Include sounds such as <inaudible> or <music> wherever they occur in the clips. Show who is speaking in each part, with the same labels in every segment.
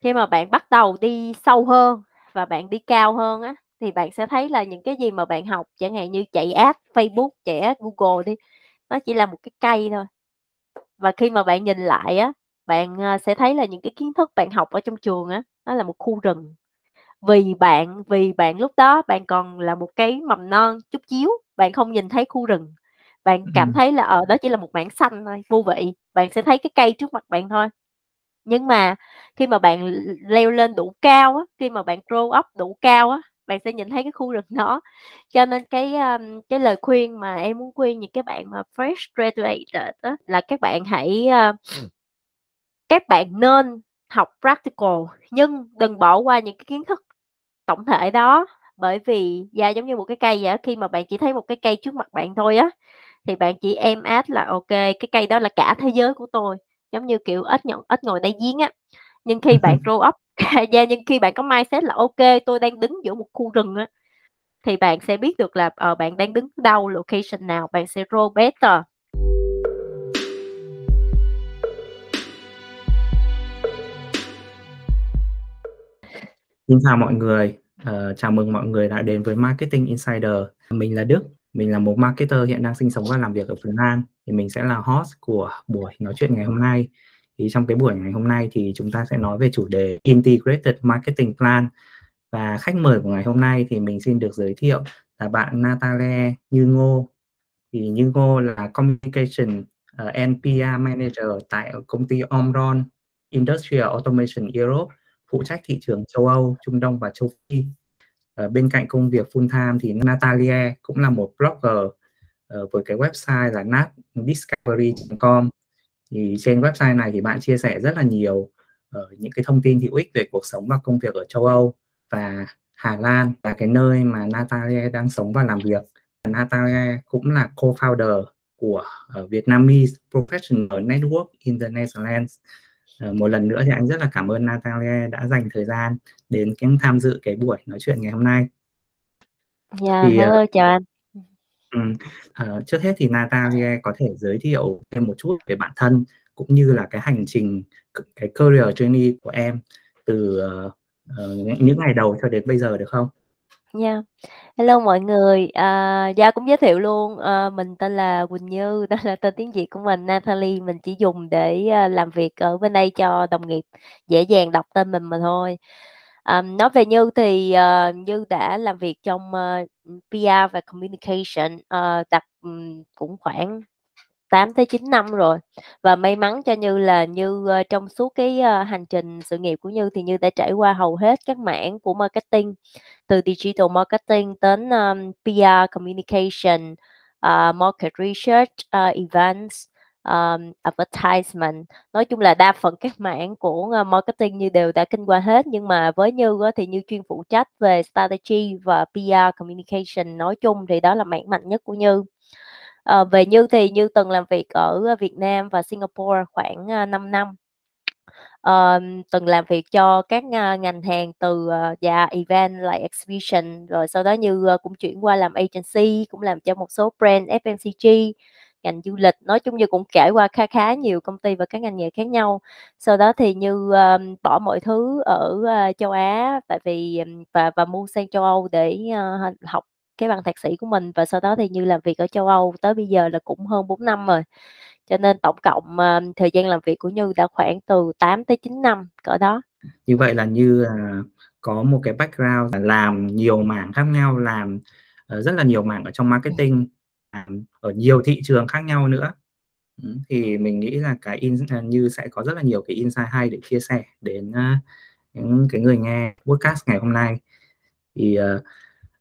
Speaker 1: Khi mà bạn bắt đầu đi sâu hơn và bạn đi cao hơn á, thì bạn sẽ thấy là những cái gì mà bạn học, chẳng hạn như chạy Ads Facebook, chạy Ads Google đi, nó chỉ là một cái cây thôi. Và khi mà bạn nhìn lại á, bạn, ờ, sẽ thấy là những cái kiến thức bạn học ở trong trường á, nó là một khu rừng. Vì bạn vì bạn lúc đó bạn còn là một cái mầm non chút chíu, bạn không nhìn thấy khu rừng, bạn cảm thấy là, ờ, đó chỉ là một mảng xanh thôi, vô vị, bạn sẽ thấy cái cây trước mặt bạn thôi. Nhưng mà khi mà bạn leo lên đủ cao á, khi mà bạn grow up đủ cao á, bạn sẽ nhìn thấy cái khu rừng đó. Cho nên cái, a, cái lời khuyên mà em muốn khuyên những cái bạn mà fresh graduated á, là các bạn hãy, a các bạn nên học practical nhưng đừng bỏ qua những cái kiến thức tổng thể đó. Bởi vì yeah, giống như một cái cây vậy khi mà bạn chỉ thấy một cái cây trước mặt bạn thôi á, thì bạn chỉ aim at là "Ô kê, cái cây đó là cả thế giới của tôi", giống như, kiểu, ếch nh ếch ngồi đáy giếng á. Nhưng khi bạn <laughs> grow up <laughs> yeah, nhưng khi bạn có mindset là "Ô kê, tôi đang đứng giữa một khu rừng á", thì bạn sẽ biết được là, ờ, bạn đang đứng đâu, location nào, bạn sẽ grow better.
Speaker 2: Xin chào mọi người, ờ, chào mừng mọi người đã đến với Marketing Insider. Mình là Đức, mình là một marketer hiện đang sinh sống và làm việc ở Phần Lan, thì mình sẽ là host của buổi nói chuyện ngày hôm nay. Thì trong cái buổi ngày hôm nay thì chúng ta sẽ nói về chủ đề Integrated Marketing Plan. Và khách mời của ngày hôm nay thì mình xin được giới thiệu là bạn Natalie Như Ngô. Thì Như Ngô là Communication, ờ, and PR Manager tại công ty Omron Industrial Automation Europe, phụ trách thị trường châu Âu, Trung Đông và châu Phi. ở bên cạnh công việc full time thì Natalie cũng là một blogger, ờ, với cái website là natdiscovery.com. Thì trên website này thì bạn chia sẻ rất là nhiều, ờ, những cái thông tin hữu ích về cuộc sống và công việc ở châu Âu và Hà Lan là cái nơi mà Natalie đang sống và làm việc. Natalie cũng là co-founder của, ờ, Vietnamese Professional Network in the Netherlands. Ờ, một lần nữa thì anh rất là cảm ơn Natalie đã dành thời gian đến cái tham dự cái buổi nói chuyện ngày hôm nay.
Speaker 1: Yeah,
Speaker 2: Thì, ờ
Speaker 1: hello, chào anh.
Speaker 2: Ừ. Ờ, trước hết thì Natalie có thể giới thiệu thêm một chút về bản thân, cũng như là cái hành trình, cái career journey của em từ, uh, những ngày đầu cho đến bây giờ được không?
Speaker 1: Yeah. Hello mọi người, ờ, Gia cũng giới thiệu luôn, ờ, mình tên là Quỳnh Như, <laughs> đó là tên tiếng Việt của mình, Natalie mình chỉ dùng để, à, làm việc ở bên đây cho đồng nghiệp dễ dàng đọc tên mình mà thôi. Ờm, nói về Như thì, uh, Như đã làm việc trong, ờ, uh, PR và communication, uh, đặt um, cũng khoảng 8 tới 9 năm rồi. Và may mắn cho Như là Như, uh, trong suốt cái, uh, hành trình sự nghiệp của Như thì Như đã trải qua hầu hết các mảng của marketing, từ digital marketing đến, um, PR, communication, uh, market research, uh, events, um, advertisement. Nói chung là đa phần các mảng của, ờ, marketing Như đều đã kinh qua hết, nhưng mà với Như thì Như chuyên phụ trách về strategy và PR communication nói chung thì đó là mảng mạnh nhất của Như. Ờ, về Như thì Như từng làm việc ở Việt Nam và Singapore khoảng, ờ, a, 5 năm. Ờm, từng làm việc cho các, uh, ngành hàng từ, uh, yeah, event like exhibition, rồi sau đó Như, uh, cũng chuyển qua làm agency, cũng làm cho một số brand FMCG, ngành du lịch, nói chung Như cũng trải qua kha khá nhiều công ty và các ngành nghề khác nhau. Sau đó thì Như, ơ, bỏ mọi thứ ở, a, châu Á tại vì, và và move sang châu Âu để, ơ, h học cái bằng thạc sĩ của mình và sau đó thì Như làm việc ở châu Âu tới bây giờ là cũng hơn 4 năm rồi. Cho nên tổng cộng, ờ, thời gian làm việc của Như đã khoảng từ 8 tới 9 năm, cỡ đó.
Speaker 2: Như vậy là Như là có một cái background là làm nhiều mảng khác nhau, làm, ờ, rất là nhiều mảng ở trong marketing, ở nhiều thị trường khác nhau nữa. Ừm, thì mình nghĩ là cái ins à, Như sẽ có rất là nhiều cái insight hay để chia sẻ đến, a, những cái người nghe podcast ngày hôm nay. Thì, ờ,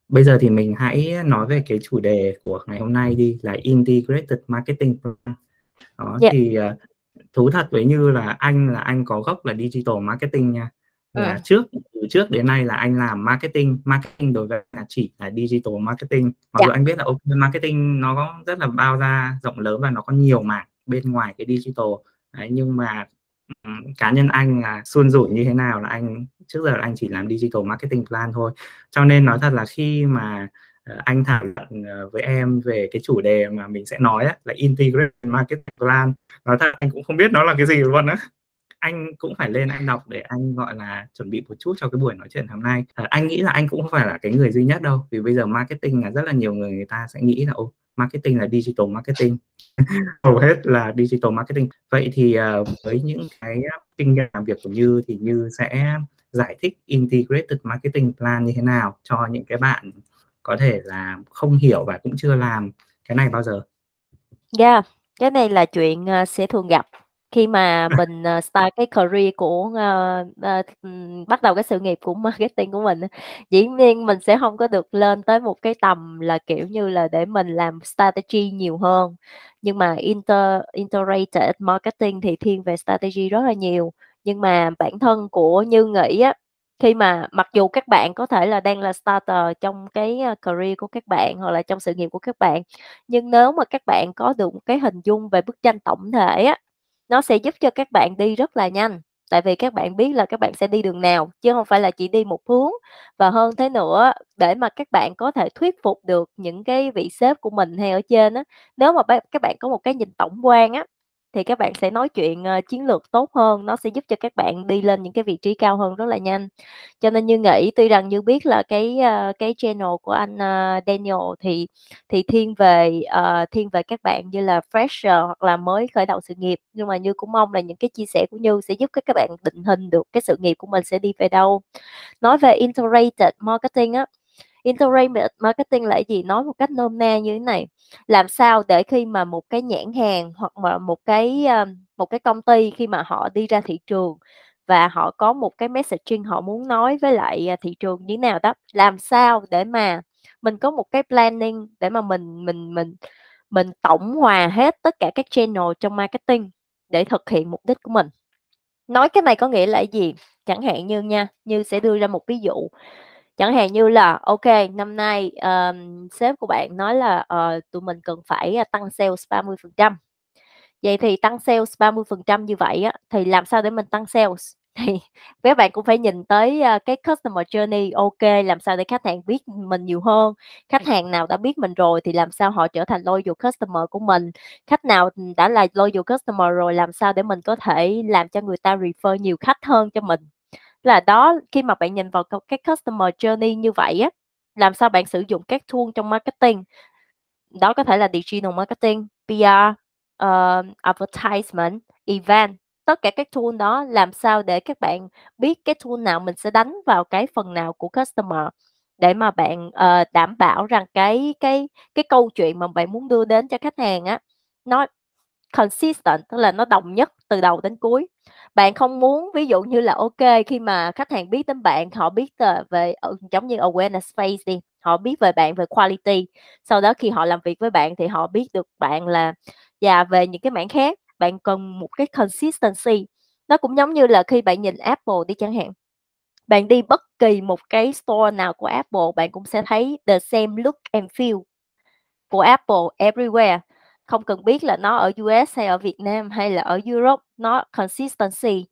Speaker 2: bây giờ thì mình hãy nói về cái chủ đề của ngày hôm nay đi là Integrated Marketing Plan. Đó,
Speaker 1: Yeah.
Speaker 2: thì, ờ, thú thật với Như là anh là anh có gốc là digital marketing nha. Là
Speaker 1: Ừm.
Speaker 2: trước từ trước đến nay là anh làm marketing, marketing đối với là chỉ là digital marketing. Mặc dù
Speaker 1: Yeah.
Speaker 2: anh biết là ô marketing nó có rất là bao la, rộng lớn và nó có nhiều mảng bên ngoài cái digital. Đấy, nhưng mà, cá nhân anh là suôn sủi như thế nào là anh trước giờ là anh chỉ làm digital marketing plan thôi. Cho nên nói thật là khi mà, ờ, anh thảo luận, ờ, với em về cái chủ đề mà mình sẽ nói á, là Integrated Marketing Plan, nói thật anh cũng không biết nó là cái gì luôn á anh cũng phải lên anh đọc để anh gọi là chuẩn bị một chút cho cái buổi nói chuyện hôm nay. À, anh nghĩ là anh cũng không phải là cái người duy nhất đâu vì bây giờ marketing là rất là nhiều người người ta sẽ nghĩ là ô marketing là digital marketing. <laughs> Hầu hết là digital marketing. Vậy thì uh, với những cái kinh nghiệm làm việc của như thì như sẽ giải thích integrated marketing plan như thế nào cho những cái bạn có thể là không hiểu và cũng chưa làm cái này bao giờ?
Speaker 1: Yeah, cái này là chuyện, ờ, sẽ thường gặp khi mà mình, uh, start cái career của, uh, uh, bắt đầu cái sự nghiệp của marketing của mình. Dĩ nhiên mình sẽ không có được lên tới một cái tầm là, kiểu như là, để mình làm strategy nhiều hơn, nhưng mà inter integrated marketing thì thiên về strategy rất là nhiều. Nhưng mà bản thân của Như nghĩ á, khi mà mặc dù các bạn có thể là đang là starter trong cái, career của các bạn hoặc là trong sự nghiệp của các bạn, nhưng nếu mà các bạn có được một cái hình dung về bức tranh tổng thể á, nó sẽ giúp cho các bạn đi rất là nhanh. Tại vì các bạn biết là các bạn sẽ đi đường nào, chứ không phải là chỉ đi một hướng. Và hơn thế nữa, để mà các bạn có thể thuyết phục được những cái vị sếp của mình hay ở trên á, nếu mà các bạn có một cái nhìn tổng quan á, thì các bạn sẽ nói chuyện, uh, chiến lược tốt hơn, nó sẽ giúp cho các bạn đi lên những cái vị trí cao hơn rất là nhanh. Cho nên Như nghĩ tuy rằng Như biết là cái, uh, cái channel của anh, uh, Daniel thì thì thiên về, uh, thiên về các bạn như là fresher hoặc là mới khởi đầu sự nghiệp, nhưng mà Như cũng mong là những cái chia sẻ của Như sẽ giúp các các bạn định hình được cái sự nghiệp của mình sẽ đi về đâu. Nói về integrated marketing á, internet marketing là gì? Nói một cách nôm na như thế này, làm sao để khi mà một cái nhãn hàng hoặc là một cái, ờ, một cái công ty khi mà họ đi ra thị trường và họ có một cái messaging họ muốn nói với lại, ờ, thị trường như thế nào đó, làm sao để mà mình có một cái planning để mà mình mình mình mình tổng hòa hết tất cả các channel trong marketing để thực hiện mục đích của mình. Nói cái này có nghĩa là gì? Chẳng hạn như nha, Như sẽ đưa ra một ví dụ, chẳng hạn như là, ok năm nay, um, sếp của bạn nói là, uh, tụi mình cần phải, à, tăng sales 30%. Vậy thì tăng sales 30% như vậy á, thì làm sao để mình tăng sales? <laughs> Thì các bạn cũng phải nhìn tới, uh, cái customer journey, ok làm sao để khách hàng biết mình nhiều hơn, khách hàng nào đã biết mình rồi thì làm sao họ trở thành loyal customer của mình, khách nào, đã là loyal customer rồi làm sao để mình có thể làm cho người ta refer nhiều khách hơn cho mình. Là đó, khi mà bạn nhìn vào cái customer journey như vậy á, làm sao bạn sử dụng các tool trong marketing. Đó có thể là digital marketing, PR, uh, ờ, advertisement, event, tất cả các tool đó làm sao để các bạn biết cái tool nào mình sẽ đánh vào cái phần nào của customer để mà bạn, uh, đảm bảo rằng cái cái cái câu chuyện mà bạn muốn đưa đến cho khách hàng á, nó consistent, tức là nó đồng nhất từ đầu đến cuối. Bạn không muốn ví dụ như là, ok khi mà khách hàng biết đến bạn, họ biết, ờ, về, ờ, giống như awareness phase đi, họ biết về bạn về quality, sau đó khi họ làm việc với bạn thì họ biết được bạn là và về những cái mảng khác, bạn cần một cái consistency. Nó cũng giống như là khi bạn nhìn Apple đi chẳng hạn, bạn đi bất kỳ một cái store nào của Apple, bạn cũng sẽ thấy the same look and feel của Apple everywhere, không cần biết là nó ở US hay ở Việt Nam hay là ở Europe, nó consistency.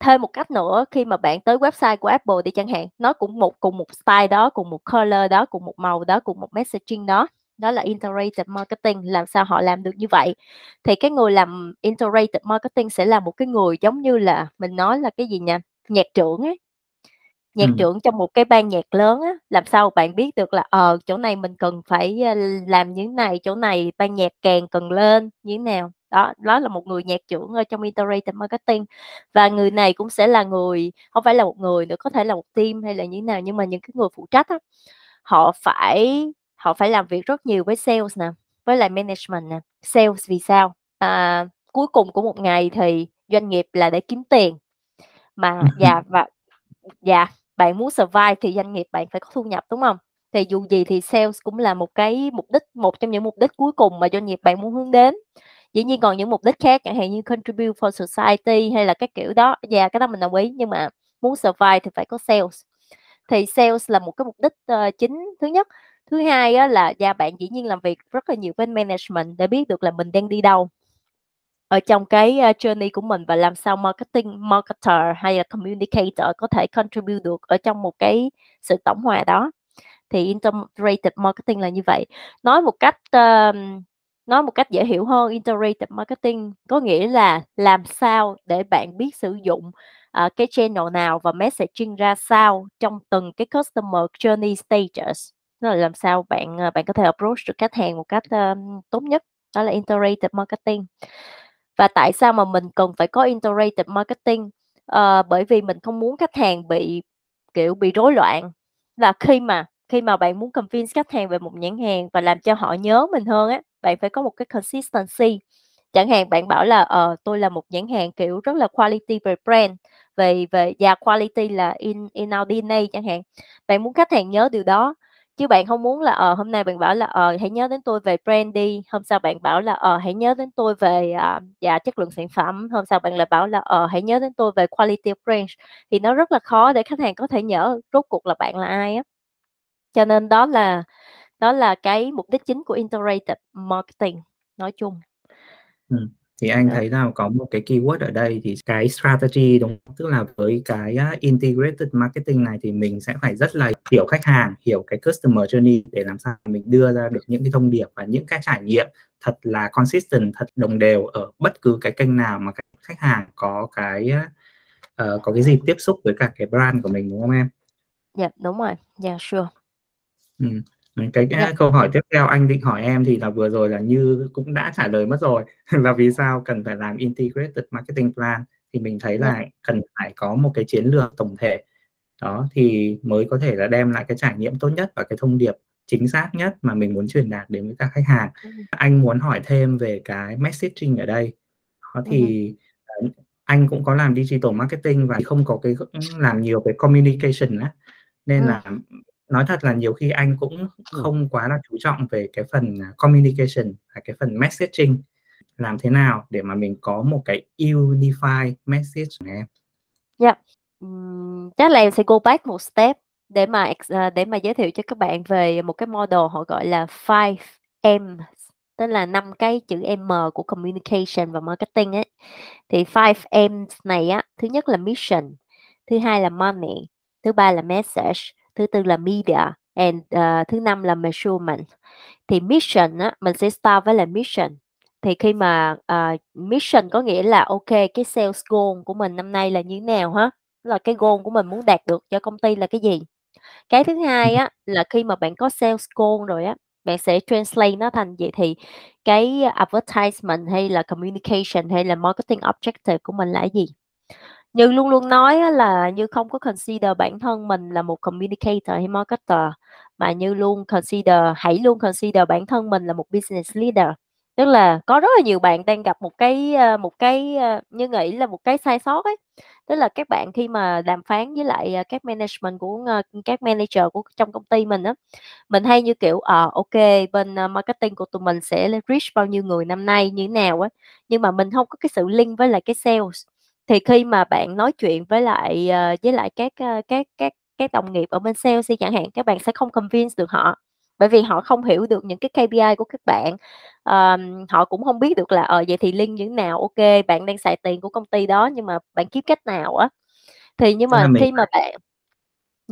Speaker 1: Thêm một cách nữa, khi mà bạn tới website của Apple đi chẳng hạn, nó cũng một cùng một style đó, cùng một color đó, cùng một màu đó, cùng một messaging đó, đó là integrated marketing, làm sao họ làm được như vậy. Thì cái người làm integrated marketing sẽ là một cái người giống như là mình nói là cái gì nhỉ? Nhạc trưởng ấy. Nhạc
Speaker 2: Ừm.
Speaker 1: trưởng trong một cái ban nhạc lớn á, làm sao bạn biết được là, ờ, chỗ này mình cần phải, a, làm như thế này, chỗ này ban nhạc càng cần lên như thế nào. Đó, đó là một người nhạc trưởng ở trong integrated marketing. Và người này cũng sẽ là người hông phải là một người nữa, có thể là một team hay là như thế nào, nhưng mà những cái người phụ trách á, họ phải họ phải làm việc rất nhiều với sales nè, với lại management nè. Sales vì sao? À, cuối cùng của một ngày thì doanh nghiệp là để kiếm tiền, mà và <laughs> và dạ, bạn muốn survive thì doanh nghiệp bạn phải có thu nhập, đúng không? Thì dù gì thì sales cũng là một cái mục đích một trong những mục đích cuối cùng mà doanh nghiệp bạn muốn hướng đến. Dĩ nhiên còn những mục đích khác chẳng hạn như contribute for society hay là các kiểu đó, yeah, cái đó mình đồng ý, nhưng mà muốn survive thì phải có sales. Thì sales là một cái mục đích, uh, chính thứ nhất. Thứ hai á là, gia bạn dĩ nhiên làm việc rất là nhiều với management để biết được là mình đang đi đâu ở trong cái, à, journey của mình và làm sao marketing marketer hay là communicator có thể contribute được ở trong một cái sự tổng hòa đó. Thì integrated marketing là như vậy. Nói một cách, ờm nói một cách dễ hiểu hơn, integrated marketing có nghĩa là làm sao để bạn biết sử dụng, uh, cái channel nào và messaging ra sao trong từng cái customer journey stages. Tức là làm sao bạn, à, bạn có thể approach được khách hàng một cách, um, tốt nhất, đó là integrated marketing. Và tại sao mà mình cần phải có integrated marketing? Ờ, bởi vì mình không muốn khách hàng bị, kiểu, bị rối loạn. Là khi mà khi mà bạn muốn convince khách hàng về một nhãn hàng và làm cho họ nhớ mình hơn á, bạn phải có một cái consistency. Chẳng hạn bạn bảo là, ờ, tôi là một nhãn hàng, kiểu, rất là quality về brand, về về yeah, quality là in in our DNA chẳng hạn. Bạn muốn khách hàng nhớ điều đó, chứ bạn không muốn là, ờ, hôm nay bạn bảo là, ờ, hãy nhớ đến tôi về brand đi, hôm sau bạn bảo là, ờ, hãy nhớ đến tôi về, à, dạ, chất lượng sản phẩm, hôm sau bạn lại bảo là, ờ, hãy nhớ đến tôi về quality of brand. Thì nó rất là khó để khách hàng có thể nhớ rốt cuộc là bạn là ai á. Cho nên đó là đó là cái mục đích chính của integrated marketing nói chung.
Speaker 2: ừ thì anh
Speaker 1: Đó.
Speaker 2: thấy là có một cái keyword ở đây thì cái strategy, đúng tức là với cái, á, integrated marketing này thì mình sẽ phải rất là hiểu khách hàng, hiểu cái customer journey để làm sao mình đưa ra được những cái thông điệp và những cái trải nghiệm thật là consistent, thật đồng đều ở bất cứ cái kênh nào mà khách hàng có cái, ờ, có cái dịp tiếp xúc với cả cái brand của mình, đúng không em?
Speaker 1: Dạ, đúng rồi. Yeah, sure.
Speaker 2: Ừm, cái,
Speaker 1: Dạ.
Speaker 2: câu hỏi tiếp theo anh định hỏi em thì là vừa rồi là Như cũng đã trả lời mất rồi, <laughs> là vì sao cần phải làm integrated marketing plan. Thì mình thấy
Speaker 1: Dạ.
Speaker 2: là cần phải có một cái chiến lược tổng thể, đó, thì mới có thể là đem lại cái trải nghiệm tốt nhất và cái thông điệp chính xác nhất mà mình muốn truyền đạt đến với các khách hàng.
Speaker 1: Ừm.
Speaker 2: Anh muốn hỏi thêm về cái messaging ở đây, đó thì, ờ, anh cũng có làm digital marketing và không có cái làm nhiều cái communication á, nên
Speaker 1: Ừm.
Speaker 2: là, nói thật là nhiều khi anh cũng
Speaker 1: Ừm.
Speaker 2: không quá là chú trọng về cái phần, à, communication và cái phần messaging. Làm thế nào để mà mình có một cái unify message hả em?
Speaker 1: Yeah. Ừm, chắc là em sẽ go back một step để mà ờ, để mà giới thiệu cho các bạn về một cái model họ gọi là 5Ms, tức là 5 cái chữ M của communication và marketing ấy. Thì 5Ms này á, thứ nhất là mission, thứ hai là money, thứ ba là message, thứ tư là media and, uh, thứ năm là measurement. Thì mission á, mình sẽ start với là mission. Thì khi mà, uh, mission có nghĩa là ok cái sales goal của mình năm nay là như thế nào ha? Là cái goal của mình muốn đạt được cho công ty là cái gì? Cái thứ hai á, là khi mà bạn có sales goal rồi á, bạn sẽ translate nó thành vậy thì cái advertisement hay là communication hay là marketing objective của mình là gì? Như luôn luôn nói là Như không có consider bản thân mình là một communicator hay marketer, mà Như luôn consider hãy luôn consider bản thân mình là một business leader. Tức là có rất là nhiều bạn đang gặp một cái, ờ, một cái, ờ, Như nghĩ là một cái sai sót ấy, tức là các bạn khi mà đàm phán với lại, ờ, các management của, các manager của trong công ty mình á, mình hay như kiểu, ờ, ok bên, marketing của tụi mình sẽ reach bao nhiêu người năm nay như thế nào á, nhưng mà mình không có cái sự link với lại cái sales. Thì khi mà bạn nói chuyện với lại, ờ, với lại các, ơ, các các các đồng nghiệp ở bên sales đi chẳng hạn, các bạn sẽ không convince được họ, bởi vì họ không hiểu được những cái KPI của các bạn. Ờm, họ cũng hông biết được là, ờ, vậy thì link như thế nào? Kê, bạn đang xài tiền của công ty đó nhưng mà bạn kiếm cách nào á. Thì nhưng mà
Speaker 2: mình
Speaker 1: khi mà bạn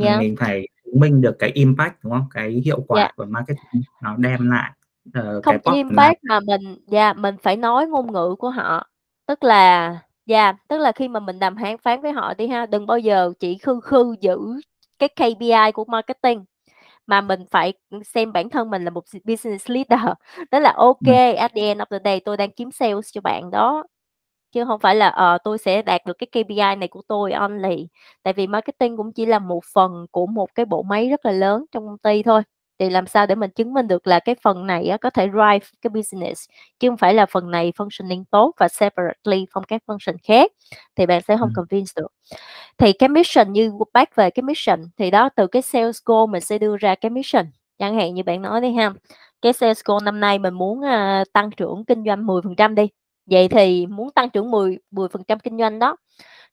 Speaker 1: yeah.
Speaker 2: mình phải chứng minh được cái impact, đúng không? Cái hiệu
Speaker 1: Yeah.
Speaker 2: quả của marketing nó đem lại, ờ,
Speaker 1: Không
Speaker 2: cái
Speaker 1: impact mà mình yeah, mình phải nói ngôn ngữ của họ. Tức là yeah, tức là khi mà mình đàm phán phán với họ đi ha, đừng bao giờ chỉ khư khư giữ cái KPI của marketing, mà mình phải, xem bản thân mình là một business leader. Tức là
Speaker 2: Ừm.
Speaker 1: kê, at the end of the day tôi đang kiếm sales cho bạn đó, chứ hông phải là, ờ, tôi sẽ đạt được cái KPI này của tôi only. Tại vì marketing cũng chỉ là một phần của một cái bộ máy rất là lớn trong công ty thôi. Thì làm sao để mình chứng minh được là cái phần này á có thể drive cái business, chứ hông phải là phần này functioning tốt và separately from các function khác, thì bạn sẽ hông
Speaker 2: Ừm.
Speaker 1: convince được. Thì cái mission như back về cái mission, thì đó, từ cái sales goal mình sẽ đưa ra cái mission. Chẳng hạn như bạn nói đi ha, cái sales goal năm nay mình muốn, a, tăng trưởng kinh doanh 10% đi, vậy thì muốn tăng trưởng mười mười phần trăm kinh doanh đó,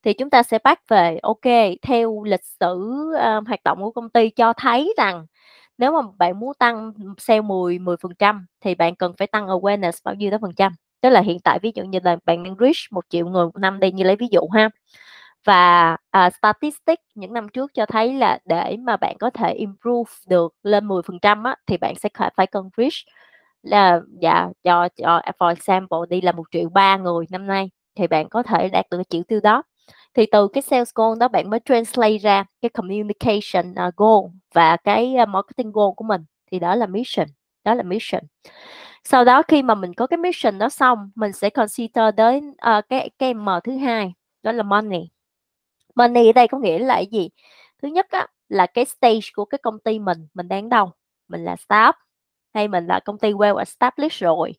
Speaker 1: thì chúng ta sẽ back về, kê, theo lịch sử, ơ, hoạt động của công ty cho thấy rằng nếu mà bạn muốn tăng, sale mười mười phần trăm thì bạn cần phải tăng awareness bao nhiêu đó phần trăm. Tức là hiện tại ví dụ như là bạn đang reach 1 triệu người một năm đây Như lấy ví dụ ha. Và, uh, statistics những năm trước cho thấy là để mà bạn có thể improve được lên 10% á, thì bạn sẽ phải phải cần reach là dạ, cho cho for example đi là một triệu ba người năm nay, thì bạn có thể đạt được triệu tiêu đó. Thì từ cái sales goal đó bạn mới translate ra cái communication, à, goal và cái, à, marketing goal của mình, thì đó là mission, đó là mission. Sau đó khi mà mình có cái mission đó xong, mình sẽ consider đến, uh, cái cái M thứ hai, đó là money. Money ở đây có nghĩa là cái gì? Thứ nhất á, là cái stage của cái công ty mình, mình đang đâu? Mình là staff hay mình là công ty well established rồi,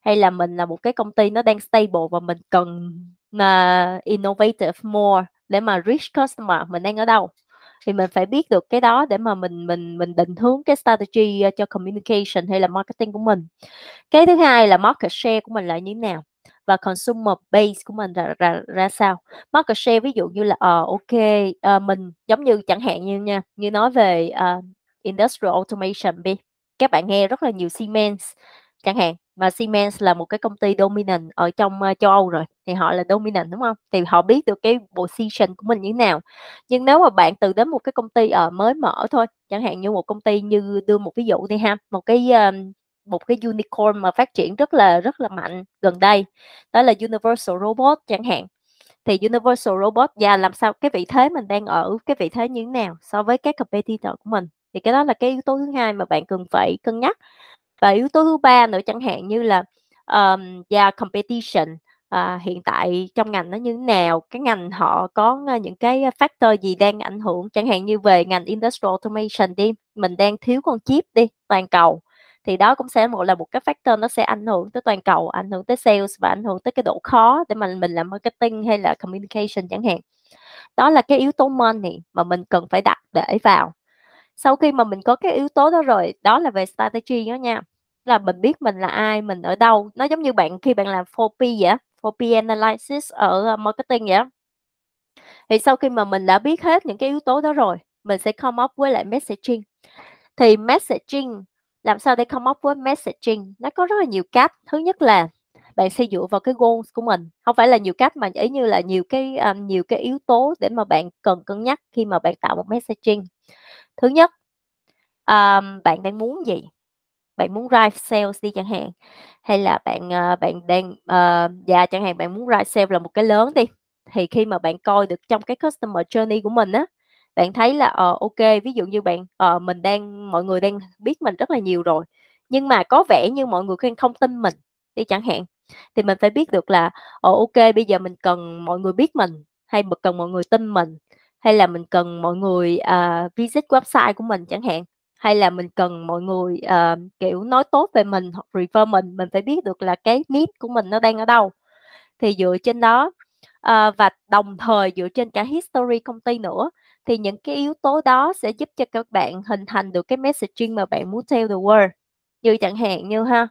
Speaker 1: hay là mình là một cái công ty nó đang stable và mình cần, mà innovative more để mà reach customer, mình đang ở đâu? Thì mình phải biết được cái đó để mà mình mình mình định hướng cái strategy, ờ, cho communication hay là marketing của mình. Cái thứ hai là market share của mình là như thế nào? Và consumer base của mình ra ra ra sao? Market share ví dụ như là, uh, ok uh, mình giống như chẳng hạn như nha, như nói về, uh, industrial automation đi, các bạn nghe rất là nhiều Siemens chẳng hạn, và Siemens là một cái công ty dominant ở trong, ờ, châu Âu rồi, thì họ là dominant, đúng không? Thì họ biết được cái position của mình như thế nào. Nhưng nếu mà bạn từ đến một cái công ty, ở mới mở thôi, chẳng hạn như một công ty như đưa một ví dụ đi ha, một cái, ờ, một cái unicorn mà phát triển rất là rất là mạnh gần đây, đó là Universal Robot chẳng hạn. Thì Universal Robot và làm sao cái vị thế mình đang ở cái vị thế như thế nào so với các competitor của mình, thì cái đó là cái yếu tố thứ hai mà bạn cần phải cân nhắc. Và yếu tố thứ ba nữa chẳng hạn như là, um, yeah, competition, à, hiện tại trong ngành nó như thế nào, cái ngành họ có, ờ, những cái factor gì đang ảnh hưởng, chẳng hạn như về ngành industrial automation đi, mình đang thiếu con chip đi, toàn cầu, thì đó cũng sẽ một là một cái factor nó sẽ ảnh hưởng tới toàn cầu, ảnh hưởng tới sales và ảnh hưởng tới cái độ khó để mà mình làm marketing hay là communication chẳng hạn. Đó là cái yếu tố money mà mình cần phải đặt để vào. Sau khi mà mình có cái yếu tố đó rồi, đó là về strategy đó nha, là mình biết mình là ai, mình ở đâu, nó giống như bạn khi bạn làm 4P vậy 4P analysis ở, ờ, marketing vậy. Thì sau khi mà mình đã biết hết những cái yếu tố đó rồi, mình sẽ come up với lại messaging. Thì messaging, làm sao để come up với messaging? Nó có rất là nhiều cách. Thứ nhất là bạn sẽ dựa vào cái goals của mình, không phải là nhiều cách mà ý như là nhiều cái, um, nhiều cái yếu tố để mà bạn cần cân nhắc khi mà bạn tạo một messaging. Thứ nhất, um, bạn đang muốn gì? Bạn muốn drive sales đi chẳng hạn, hay là bạn, uh, bạn đang, uh, dạ chẳng hạn bạn muốn drive sales là một cái lớn đi, thì khi mà bạn coi được trong cái customer journey của mình á, bạn thấy là, uh, ok ví dụ như bạn, uh, mình đang mọi người đang biết mình rất là nhiều rồi, nhưng mà có vẻ như mọi người đang không tin mình đi chẳng hạn, thì mình phải biết được là, uh, ok bây giờ mình cần mọi người biết mình, hay cần mọi người tin mình, hay là mình cần mọi người, uh, visit website của mình chẳng hạn, hay là mình cần mọi người, uh, kiểu, nói tốt về mình hoặc refer mình, mình phải biết được là cái need của mình nó đang ở đâu. Thì dựa trên đó, uh, và đồng thời dựa trên cả history công ty nữa, thì những cái yếu tố đó sẽ giúp cho các bạn hình thành được cái messaging mà bạn muốn tell the world. Như chẳng hạn như ha,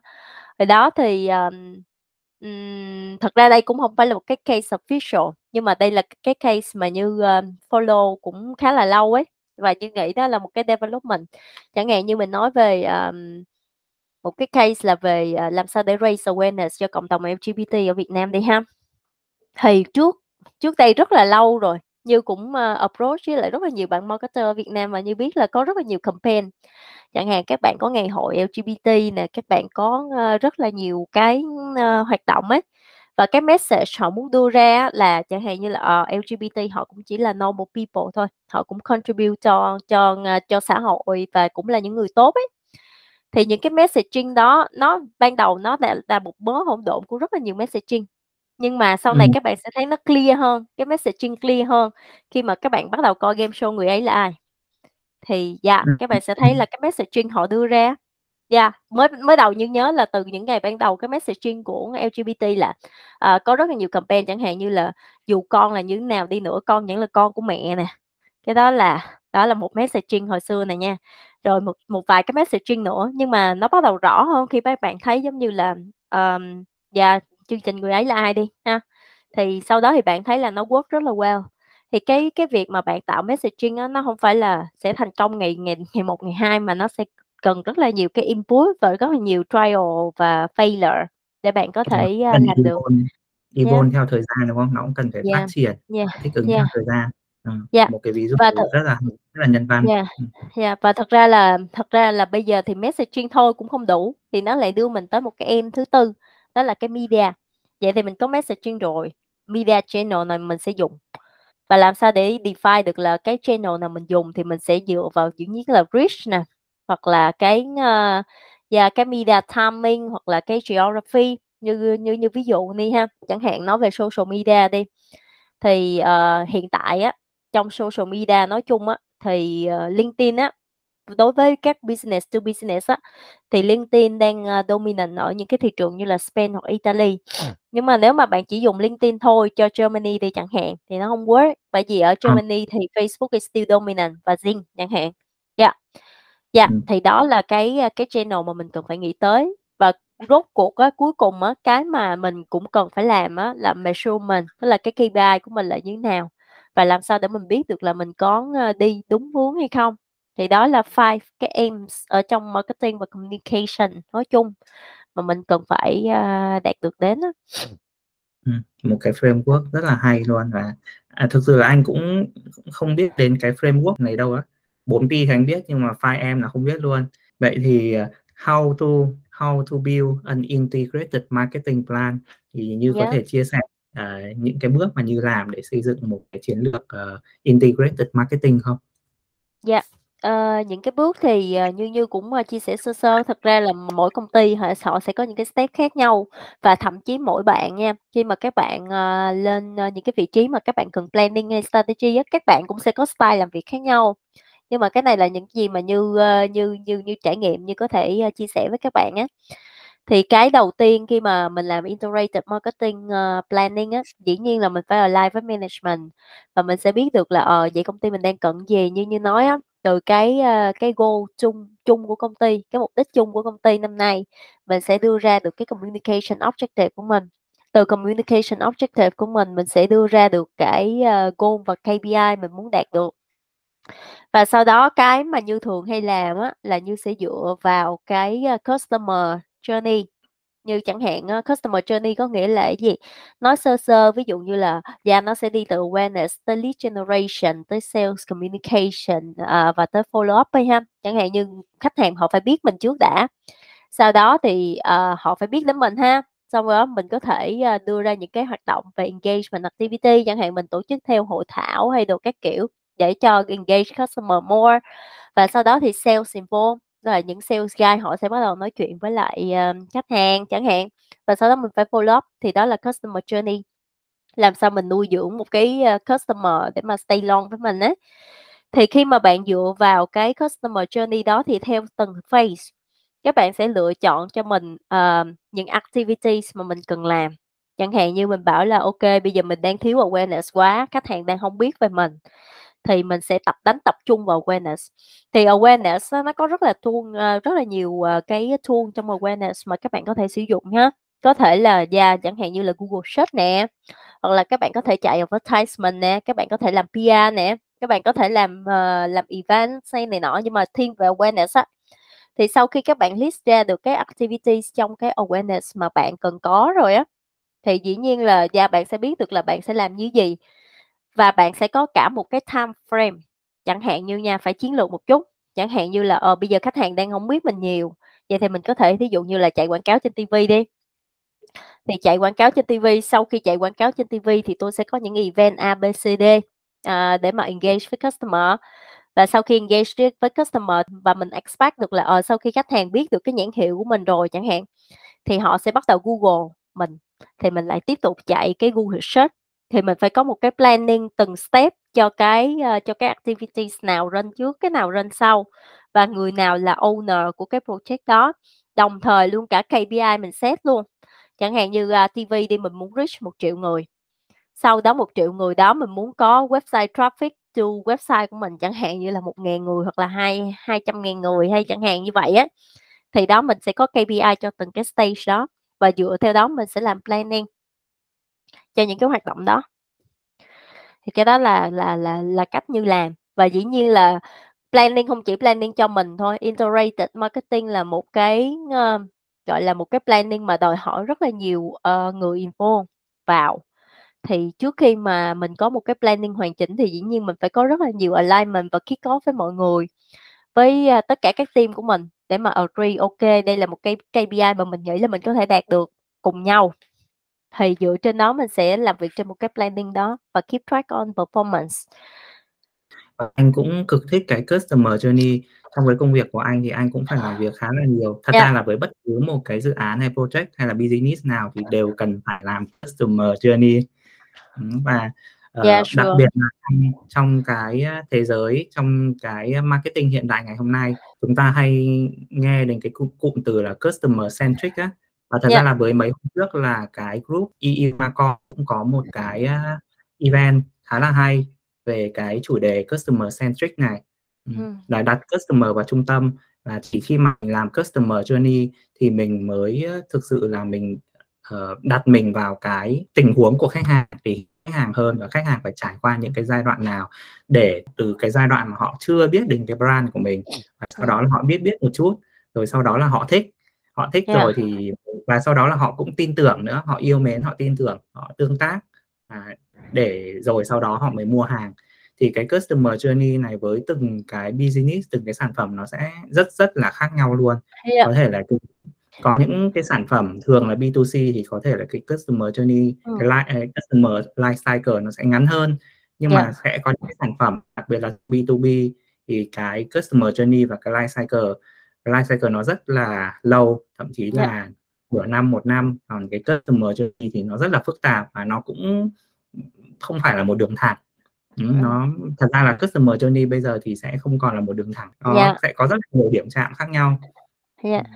Speaker 1: hồi đó thì, ờm, ừm, thật ra đây cũng hông phải là một cái case official, nhưng mà đây là cái case mà Như, ơ, follow cũng khá là lâu ấy, và Như nghĩ đó là một cái development. Chẳng hạn như mình nói về, ờm, một cái case là về, à, làm sao để raise awareness cho cộng đồng LGBT ở Việt Nam đi ha. Thì trước trước đây rất là lâu rồi, như cũng, uh, approach với lại rất là nhiều bạn marketer ở Việt Nam và Như biết là có rất là nhiều campaign. Chẳng hạn các bạn có ngày hội LGBT nè, các bạn có, uh, rất là nhiều cái, uh, hoạt động ấy, và cái message họ muốn đưa ra là chẳng hạn như là, uh, LGBT họ cũng chỉ là normal people thôi, họ cũng contribute cho cho, cho xã hội và cũng là những người tốt ấy. Thì những cái messaging đó nó ban đầu nó là là một mớ hỗn độn của rất là nhiều messaging, nhưng mà sau này
Speaker 2: Ừm.
Speaker 1: các bạn sẽ thấy nó clear hơn, cái messaging clear hơn khi mà các bạn bắt đầu coi game show Người ấy là ai. Thì yeah,
Speaker 2: Ừm,
Speaker 1: các bạn sẽ thấy là cái messaging họ đưa ra yeah, mới mới đầu Như nhớ là từ những ngày ban đầu cái messaging của LGBT là, ờ, có rất là nhiều campaign chẳng hạn như là dù con là như thế nào đi nữa, con vẫn là con của mẹ nè, cái đó là đó là một messaging hồi xưa nè nha. Rồi một một vài cái messaging nữa, nhưng mà nó bắt đầu rõ hơn khi các bạn thấy giống như là, ờm, yeah, chương trình Người ấy là ai đi ha, thì sau đó thì bạn thấy là nó work rất là well. Thì cái cái việc mà bạn tạo messaging á, nó hông phải là sẽ thành công ngày ngày ngày một, ngày hai mà nó sẽ cần rất là nhiều cái input và rất là nhiều trial và failure để bạn có thể,
Speaker 2: cần
Speaker 1: làm được.
Speaker 2: evolve
Speaker 1: Yeah.
Speaker 2: theo thời gian, đúng không? Nó cũng cần phải phát
Speaker 1: Yeah,
Speaker 2: triển
Speaker 1: yeah,
Speaker 2: thích ứng
Speaker 1: yeah.
Speaker 2: theo thời gian. Ờ,
Speaker 1: Yeah,
Speaker 2: một cái ví dụ
Speaker 1: và thật
Speaker 2: rất là rất là nhân văn.
Speaker 1: Yeah,
Speaker 2: Ừm.
Speaker 1: yeah, và thật ra là thật ra là bây giờ thì messaging thôi cũng không đủ, thì nó lại đưa mình tới một cái em thứ tư, đó là cái media. Vậy thì mình có messaging rồi, media channel này mình sẽ dùng. Và làm sao để define được là cái channel nào mình dùng thì mình sẽ dựa vào dĩ nhiên là reach nè, hoặc là cái, uh, yeah, cái media timing hoặc là cái geography như như như ví dụ đi ha, chẳng hạn nói về social media đi. Thì, uh, hiện tại á, trong social media nói chung á, thì, uh, LinkedIn á, đối với các business to business á, thì LinkedIn đang, ơ, dominant ở những cái thị trường như là Spain hoặc Italy. Nhưng mà nếu mà bạn chỉ dùng LinkedIn thôi cho Germany đi chẳng hạn, thì nó hông work, bởi vì ở
Speaker 2: Ờ.
Speaker 1: Germany thì Facebook is still dominant và Zing chẳng hạn. Yeah. Yeah,
Speaker 2: Ừm.
Speaker 1: thì đó là cái, a, cái channel mà mình cần phải nghĩ tới. Và rốt cuộc á, cuối cùng á, cái mà mình cũng cần phải làm á là measurement, tức là cái KPI của mình là như thế nào, và làm sao để mình biết được là mình có, ơ, đi đúng hướng hay không. Thì đó là 5 cái aims ở trong marketing và communication nói chung mà mình cần phải, a, đạt được đến á.
Speaker 2: Ừm, một cái framework rất là hay luôn và, à, thực sự là anh cũng không biết đến cái framework này đâu á. 4P thì anh biết nhưng mà 5M là không biết luôn. Vậy thì, ờ, how to how to build an integrated marketing plan thì Như có
Speaker 1: Yeah.
Speaker 2: thể chia sẻ, ờ, những cái bước mà Như làm để xây dựng một cái chiến lược, ờ, integrated marketing không?
Speaker 1: Yeah, ờ, những cái bước thì, ờ, Như Như cũng, ơ, chia sẻ sơ sơ. Thật ra là mỗi công ty họ họ sẽ có những cái step khác nhau và thậm chí mỗi bạn nha, khi mà các bạn, ờ, lên, ơ, những cái vị trí mà các bạn cần planning hay strategy á, các bạn cũng sẽ có style làm việc khác nhau. Nhưng mà cái này là những gì mà Như, ơ, Như Như Như trải nghiệm, Như có thể, ơ, chia sẻ với các bạn á. Thì cái đầu tiên khi mà mình làm integrated marketing, ơ, planning á, dĩ nhiên là mình phải align với management và mình sẽ biết được là, ờ, vậy công ty mình đang cần gì. Như Như nói á, từ cái, ờ, cái goal chung chung của công ty, cái mục đích chung của công ty năm nay, mình sẽ đưa ra được cái communication objective của mình. Từ communication objective của mình, mình sẽ đưa ra được cái, ờ, goal và KPI mình muốn đạt được. Và sau đó cái mà Như thường hay làm á, là Như sẽ dựa vào cái, ờ, customer journey. Như chẳng hạn uh, customer journey có nghĩa là gì? Nói sơ sơ, ví dụ như là, yeah, nó sẽ đi từ awareness tới lead generation, tới sales communication, uh, và tới follow up ấy ha. Chẳng hạn như khách hàng họ phải biết mình trước đã, sau đó thì, uh, họ phải biết đến mình ha, xong rồi đó mình có thể, uh, đưa ra những cái hoạt động về engagement activity, chẳng hạn mình tổ chức theo hội thảo hay đồ các kiểu để cho engage customer more. Và sau đó thì sales involved là những sales guy họ sẽ bắt đầu nói chuyện với lại, uh, khách hàng chẳng hạn, và sau đó mình phải follow up, thì đó là customer journey. Làm sao mình nuôi dưỡng một cái, ờ, customer để mà stay long với mình á. Thì khi mà bạn dựa vào cái customer journey đó thì theo từng phase, các bạn sẽ lựa chọn cho mình, uh, những activities mà mình cần làm. Chẳng hạn như mình bảo là ok bây giờ mình đang thiếu awareness quá, khách hàng đang không biết về mình, thì mình sẽ tập đánh tập trung vào awareness. Thì awareness á, nó có rất là tool ờ, rất là nhiều, ờ, cái tool trong awareness mà các bạn có thể sử dụng ha. Có thể là, yeah, chẳng hạn như là Google Search nè, hoặc là các bạn có thể chạy advertisement nè, các bạn có thể làm PR nè, các bạn có thể làm, uh, làm event hay này nọ, nhưng mà thiên về awareness á. Thì sau khi các bạn list ra được cái activities trong cái awareness mà bạn cần có rồi á, thì dĩ nhiên là, yeah, bạn sẽ biết được là bạn sẽ làm như gì. Và bạn sẽ có cả một cái time frame, chẳng hạn như nha, phải chiến lược một chút, chẳng hạn như là, ờ, bây giờ khách hàng đang không biết mình nhiều, vậy thì mình có thể thí dụ như là chạy quảng cáo trên TV đi. Thì chạy quảng cáo trên TV sau khi chạy quảng cáo trên TV thì tôi sẽ có những event A, B, C, D, à, để mà engage với customer. Và sau khi engage với customer và mình expect được là, ờ, sau khi khách hàng biết được cái nhãn hiệu của mình rồi chẳng hạn, thì họ sẽ bắt đầu Google mình, thì mình lại tiếp tục chạy cái Google Search. Thì mình phải có một cái planning từng step cho cái, uh, cho cái activities nào run trước, cái nào run sau, và người nào là owner của cái project đó. Đồng thời luôn cả KPI mình set luôn. Chẳng hạn như, à, uh, TV đi, mình muốn reach một triệu người, sau đó một triệu người đó mình muốn có website traffic to website của mình, chẳng hạn như là 1.000 người hoặc là hai 200.000 người hay chẳng hạn như vậy á. Thì đó mình sẽ có KPI cho từng cái stage đó, và dựa theo đó mình sẽ làm planning cho những cái hoạt động đó. Thì cái đó là là là là cách Như làm. Và dĩ nhiên là planning không chỉ planning cho mình thôi, integrated marketing là một cái, uh, gọi là, một cái planning mà đòi hỏi rất là nhiều, uh, người info vào. thì trước khi mà mình có một cái planning hoàn chỉnh thì dĩ nhiên mình phải có rất là nhiều alignment và kick off với mọi người, với, uh, tất cả các team của mình để mà agree, ok. đây là một cái KPI mà mình nghĩ là mình có thể đạt được cùng nhau. Thì dựa trên đó mình sẽ làm việc trên một cái planning đó và keep track on performance.
Speaker 2: Ờ, anh cũng cực thích cái customer journey. Trong cái công việc của anh thì anh cũng phải làm việc khá là nhiều. Thật
Speaker 1: Yeah.
Speaker 2: ra là với bất cứ một cái dự án hay project hay là business nào thì đều cần phải làm customer journey. Và, ờ,
Speaker 1: Yeah,
Speaker 2: đặc
Speaker 1: sure.
Speaker 2: biệt là trong trong cái, a, thế giới, trong cái marketing hiện đại ngày hôm nay, chúng ta hay nghe đến cái cụm cụm từ là customer centric á. Và thật ra
Speaker 1: Yeah.
Speaker 2: là với mấy hôm trước là cái group EE cũng có một cái, a, event khá là hay về cái chủ đề customer centric này. Ừm. là đặt customer vào trung tâm và chỉ khi mà mình làm customer journey thì mình mới, ơ, thực sự là mình, ờ, đặt mình vào cái tình huống của khách hàng thì khách hàng hơn và khách hàng phải trải qua những cái giai đoạn nào để từ cái giai đoạn mà họ chưa biết đến cái brand của mình, và sau
Speaker 1: Ừm.
Speaker 2: đó là họ biết biết một chút, rồi sau đó là họ thích. Họ thích
Speaker 1: Yeah.
Speaker 2: rồi thì và sau đó là họ cũng tin tưởng nữa, họ yêu mến, họ tin tưởng, họ tương tác, à, để rồi sau đó họ mới mua hàng. Thì cái customer journey này với từng cái business, từng cái sản phẩm nó sẽ rất rất là khác nhau luôn.
Speaker 1: Yeah.
Speaker 2: Có thể là có những cái sản phẩm thường là B2C thì có thể là cái customer journey,
Speaker 1: Ừm.
Speaker 2: cái life customer life cycle nó sẽ ngắn hơn. Nhưng
Speaker 1: Yeah.
Speaker 2: mà sẽ có những cái sản phẩm, đặc biệt là B2B thì cái customer journey và cái life cycle life cycle nó rất là lâu, thậm chí
Speaker 1: Yeah.
Speaker 2: là nửa năm, 1 năm. Còn cái customer journey thì nó rất là phức tạp và nó cũng không phải là một đường thẳng. Ừm,
Speaker 1: Ừm.
Speaker 2: nó thật ra là customer journey bây giờ thì sẽ không còn là một đường thẳng, nó
Speaker 1: Yeah.
Speaker 2: sẽ có rất là nhiều điểm chạm khác nhau.
Speaker 1: Yeah.
Speaker 2: Ừm.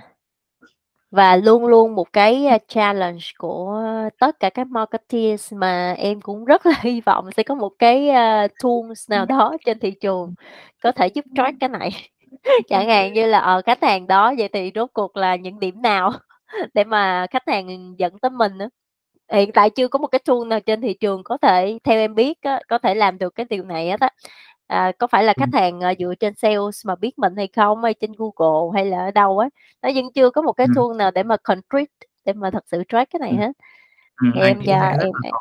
Speaker 1: Và luôn luôn một cái, a, challenge của tất cả các marketeers mà em cũng rất là <laughs> hy vọng sẽ có một cái, a, tools nào đó trên thị trường có thể giúp track cái này. <laughs> Chẳng hạn như là, ờ, khách hàng đó vậy thì rốt cuộc là những điểm nào <laughs> để mà khách hàng dẫn tới mình á. Hiện tại chưa có một cái tool nào trên thị trường có thể theo em biết á, có thể làm được cái điều này hết á. À, có phải là khách hàng, ờ, dựa trên sales mà biết mình hay không, hay trên Google hay là ở đâu á, nó vẫn chưa có một cái tool nào để mà concrete để mà thật sự track cái này hết.
Speaker 2: Anh
Speaker 1: em
Speaker 2: nghĩ
Speaker 1: cho
Speaker 2: sẽ rất
Speaker 1: em
Speaker 2: là
Speaker 1: em
Speaker 2: khó.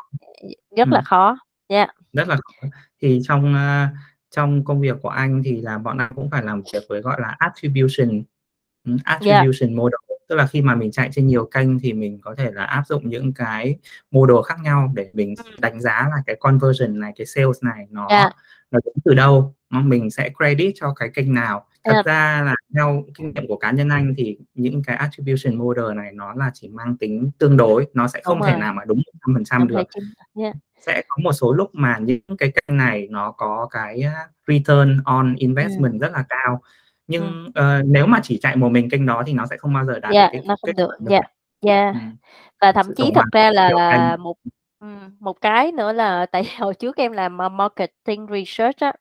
Speaker 1: rất là
Speaker 2: Ừm.
Speaker 1: khó. Yeah.
Speaker 2: Rất là khó. Thì trong, a, trong công việc của anh thì là bọn anh cũng phải làm việc với, gọi là, attribution, ừm,
Speaker 1: Yeah.
Speaker 2: attribution model. Tức là khi mà mình chạy trên nhiều kênh thì mình có thể là áp dụng những cái model khác nhau để mình
Speaker 1: Ừm.
Speaker 2: đánh giá là cái conversion này, cái sales này nó
Speaker 1: Yeah.
Speaker 2: nó đến từ đâu, mình sẽ credit cho cái kênh nào. Thật
Speaker 1: Yeah.
Speaker 2: ra là theo kinh nghiệm của cá nhân anh thì những cái attribution model này nó là chỉ mang tính tương đối, nó sẽ
Speaker 1: Đúng
Speaker 2: không thể
Speaker 1: rồi.
Speaker 2: nào mà đúng 100%
Speaker 1: Em thấy
Speaker 2: được.
Speaker 1: yeah.
Speaker 2: Sẽ có một số lúc mà những cái kênh này nó có cái, a, return on investment rất là cao. Nhưng, ờ, nếu mà chỉ chạy một mình kênh đó thì nó sẽ không bao giờ đạt được
Speaker 1: Yeah,
Speaker 2: cái
Speaker 1: nó không được.
Speaker 2: đâu.
Speaker 1: Yeah. Yeah.
Speaker 2: Ừm.
Speaker 1: Và thậm
Speaker 2: Sự
Speaker 1: chí thật ra
Speaker 2: kênh.
Speaker 1: là một ừm, một cái nữa là <laughs> tại hồi trước em làm, marketing research á,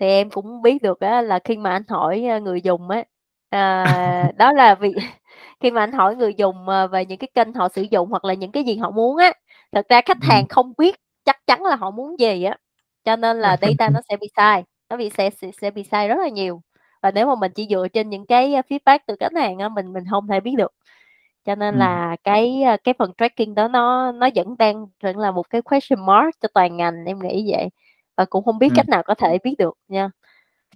Speaker 1: thì em cũng biết được á là khi mà anh hỏi, a, người dùng á, à, <laughs> đó là vì <laughs> khi mà anh hỏi người dùng, ờ, về những cái kênh họ sử dụng hoặc là những cái gì họ muốn á, thật ra khách hàng không biết chắc chắn là họ muốn gì á, cho nên là <laughs> data nó sẽ bị sai, nó bị sẽ sẽ bị sai rất là nhiều. Và nếu mà mình chỉ dựa trên những cái, feedback từ khách hàng á, mình mình hông thể biết được. Cho nên là cái, cái phần tracking đó nó nó vẫn đang vẫn là một cái question mark cho toàn ngành, em nghĩ vậy. Và cũng hông biết
Speaker 2: Ừm.
Speaker 1: cách nào có thể biết được nha.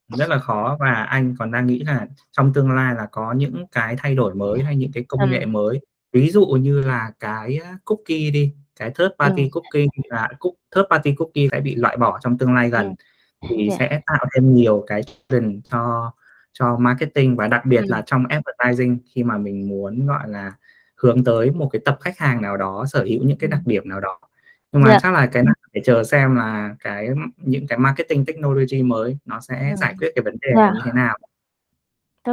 Speaker 2: Rất là khó và anh còn đang nghĩ là trong tương lai là có những cái thay đổi mới hay những cái công nghệ
Speaker 1: Ừm.
Speaker 2: mới. Ví dụ như là cái, cookie đi, cái third
Speaker 1: Ừm.
Speaker 2: party cookie là third party cookie sẽ bị loại bỏ trong tương lai gần, thì
Speaker 1: Yeah.
Speaker 2: sẽ tạo thêm nhiều cái option cho cho marketing và đặc biệt là
Speaker 1: Ừm.
Speaker 2: trong advertising khi mà mình muốn, gọi là, hướng tới một cái tập khách hàng nào đó sở hữu những cái đặc
Speaker 1: Ừm.
Speaker 2: điểm nào đó. Nhưng mà
Speaker 1: Yeah.
Speaker 2: chắc là cái này phải chờ xem là cái những cái marketing technology mới nó sẽ giải
Speaker 1: Ừm.
Speaker 2: quyết cái vấn đề này
Speaker 1: Yeah.
Speaker 2: như thế nào.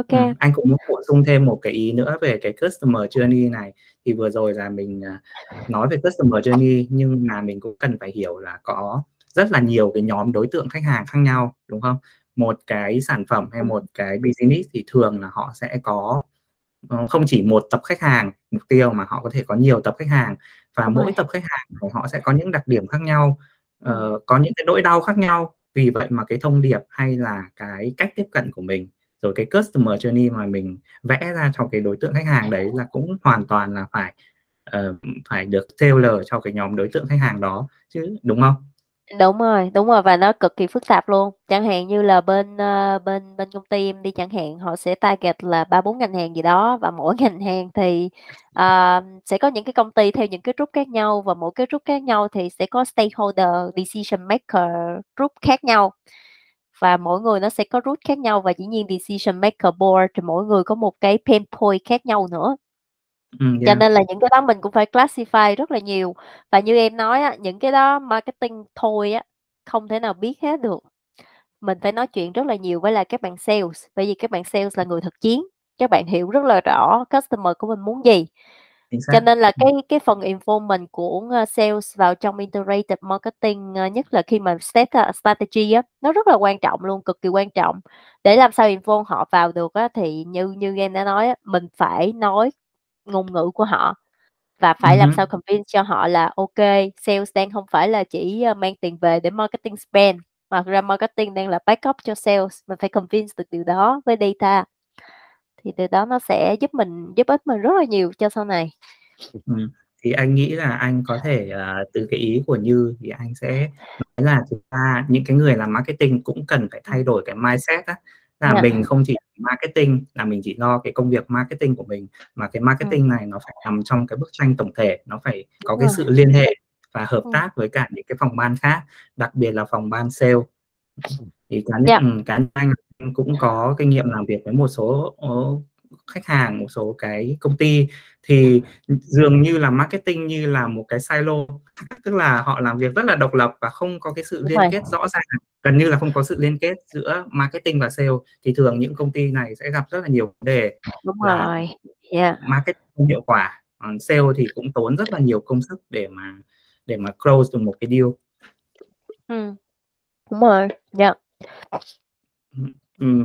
Speaker 1: Kê.
Speaker 2: Ừm, anh cũng muốn bổ sung thêm một cái ý nữa về cái customer journey này. Thì vừa rồi là mình, à, nói về customer journey nhưng mà mình cũng cần phải hiểu là có rất là nhiều cái nhóm đối tượng khách hàng khác nhau, đúng không? Một cái sản phẩm hay một cái business thì thường là họ sẽ có, ờ, không chỉ một tập khách hàng mục tiêu mà họ có thể có nhiều tập khách hàng và
Speaker 1: rồi.
Speaker 2: mỗi tập khách hàng của họ sẽ có những đặc điểm khác nhau, ờ, có những cái nỗi đau khác nhau. Vì vậy mà cái thông điệp hay là cái cách tiếp cận của mình, rồi cái customer journey mà mình vẽ ra cho cái đối tượng khách hàng đấy là cũng hoàn toàn là phải, uh, phải được tailor cho cái nhóm đối tượng khách hàng đó chứ, đúng không?
Speaker 1: Đúng rồi, đúng rồi và nó cực kỳ phức tạp luôn. Chẳng hạn như là bên, uh, bên bên công ty em đi chẳng hạn, họ sẽ target là 3-4 ngành hàng gì đó và mỗi <laughs> ngành hàng thì, uh, sẽ có những cái công ty theo những cái group khác nhau và mỗi cái group khác nhau thì sẽ có stakeholder, decision maker group khác nhau. Và mỗi người nó sẽ có root khác nhau và dĩ nhiên decision maker board thì mỗi người có một cái pain point khác nhau nữa. Cho
Speaker 2: yeah.
Speaker 1: nên là những cái đó mình cũng phải classify rất là nhiều. Và như em nói á, những cái đó marketing thôi á, không thể nào biết hết được. Mình phải nói chuyện rất là nhiều với lại các bạn sales, bởi vì các bạn sales là người thực chiến, các bạn hiểu rất là rõ customer của mình muốn gì. Cho nên là cái cái phần involvement của, ơ, sales vào trong integrated marketing, ơ, nhất là khi mà set strategy á, nó rất là quan trọng luôn, cực kỳ quan trọng. Để làm sao involve họ vào được á, thì như như em đã nói á, mình phải nói ngôn ngữ của họ và phải
Speaker 2: Ừm
Speaker 1: làm
Speaker 2: hứm.
Speaker 1: sao convince cho họ là kê, sales đang không phải là chỉ, ơ, mang tiền về để marketing spend, mà ra marketing đang là backup cho sales, mình phải convince được điều đó với data. Thì từ đó nó sẽ giúp mình giúp ích mình rất là nhiều cho sau này.
Speaker 2: Ừm, thì anh nghĩ là anh có thể, ờ, từ cái ý của Như thì anh sẽ nói là thực ra những cái người làm marketing cũng cần phải thay đổi cái mindset á, là
Speaker 1: Yeah.
Speaker 2: mình không chỉ marketing là mình chỉ lo cái công việc marketing của mình, mà cái marketing này nó phải nằm trong cái bức tranh tổng thể, nó phải có
Speaker 1: Đúng
Speaker 2: cái
Speaker 1: rồi.
Speaker 2: sự liên hệ và hợp
Speaker 1: Ừm.
Speaker 2: tác với cả những cái phòng ban khác, đặc biệt là phòng ban sale. Thì cá nhân
Speaker 1: Yeah.
Speaker 2: ừm, cá nhân anh cũng có kinh nghiệm làm việc với một số, ơ, khách hàng, một số cái công ty thì, dường như là marketing như là một cái silo, tức là họ làm việc rất là độc lập và không có cái sự liên kết rõ ràng, gần như là không có sự liên kết giữa marketing và sale. Thì thường những công ty này sẽ gặp rất là nhiều vấn đề
Speaker 1: Đúng rồi, yeah.
Speaker 2: marketing không hiệu quả, còn sale thì cũng tốn rất là nhiều công sức để mà để mà close được một cái deal.
Speaker 1: Ừm. Đúng rồi, yeah.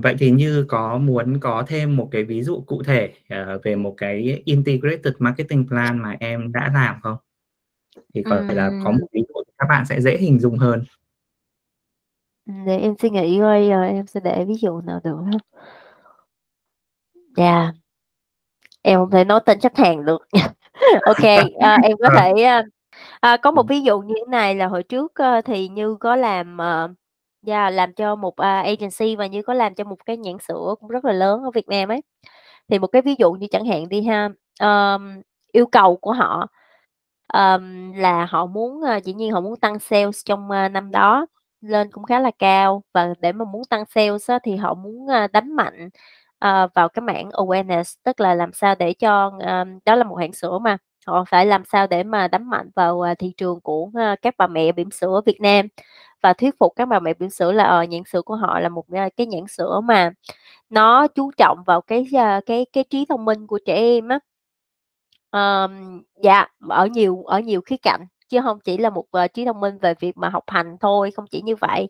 Speaker 2: Vậy thì Như có muốn có thêm một cái ví dụ cụ thể, ờ, về một cái integrated marketing plan mà em đã làm không? Thì có thể là có một ví dụ các bạn sẽ dễ hình dung hơn.
Speaker 1: Để em suy nghĩ coi, rồi em sẽ để ví dụ nào được. Yeah. Em hông thể nói tên khách hàng được. <laughs> Kê, ờ, em có
Speaker 2: Ờ.
Speaker 1: thể, a, có một ví dụ như thế này là hồi trước, thì Như có làm, ờ, yeah, làm cho một, a, agency và Như có làm cho một cái nhãn sữa cũng rất là lớn ở Việt Nam ấy. Thì một cái ví dụ như chẳng hạn đi ha, ờm, yêu cầu của họ, ờm, là họ muốn, a, dĩ nhiên họ muốn tăng sales trong, a, năm đó lên cũng khá là cao và để mà muốn tăng sales á, thì họ muốn, a, đánh mạnh, ờ, vào cái mảng awareness, tức là làm sao để cho, ờ, đó là một hãng sữa mà, họ phải làm sao để mà đánh mạnh vào, à, thị trường của, a, các bà mẹ bỉm sữa ở Việt Nam và thuyết phục các bà mẹ bỉm sữa là, ờ, nhãn sữa của họ là một, à, cái nhãn sữa mà nó chú trọng vào cái, cái cái trí thông minh của trẻ em á. um, dạ, ở nhiều ở nhiều khía cạnh, chứ không chỉ là một, uh, trí thông minh về việc mà học hành thôi, không chỉ như vậy.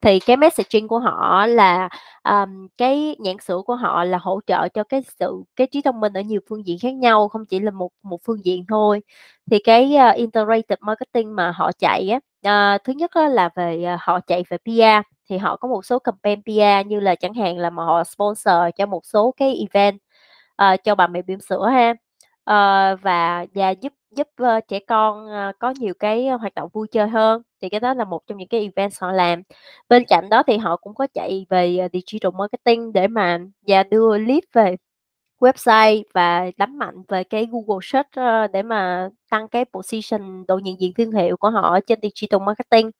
Speaker 1: Thì cái messaging của họ là, um, cái nhãn sữa của họ là hỗ trợ cho cái sự cái trí thông minh ở nhiều phương diện khác nhau, không chỉ là một một phương diện thôi. Thì cái, ờ, uh, integrated marketing mà họ chạy á, à, thứ nhất á là về, à, họ chạy về PR, thì họ có một số campaign PR như là chẳng hạn là mà họ sponsor cho một số cái event, uh, cho bà mẹ bỉm sữa ha. uh, và và giúp giúp, uh, trẻ con, uh, có nhiều cái hoạt động vui chơi hơn, thì cái đó là một trong những cái event họ làm. Bên cạnh đó thì họ cũng có chạy về, à, digital marketing để mà và đưa lead về website và đánh mạnh về cái Google Search, ơ, để mà tăng cái position, độ nhận diện thương hiệu của họ trên digital marketing.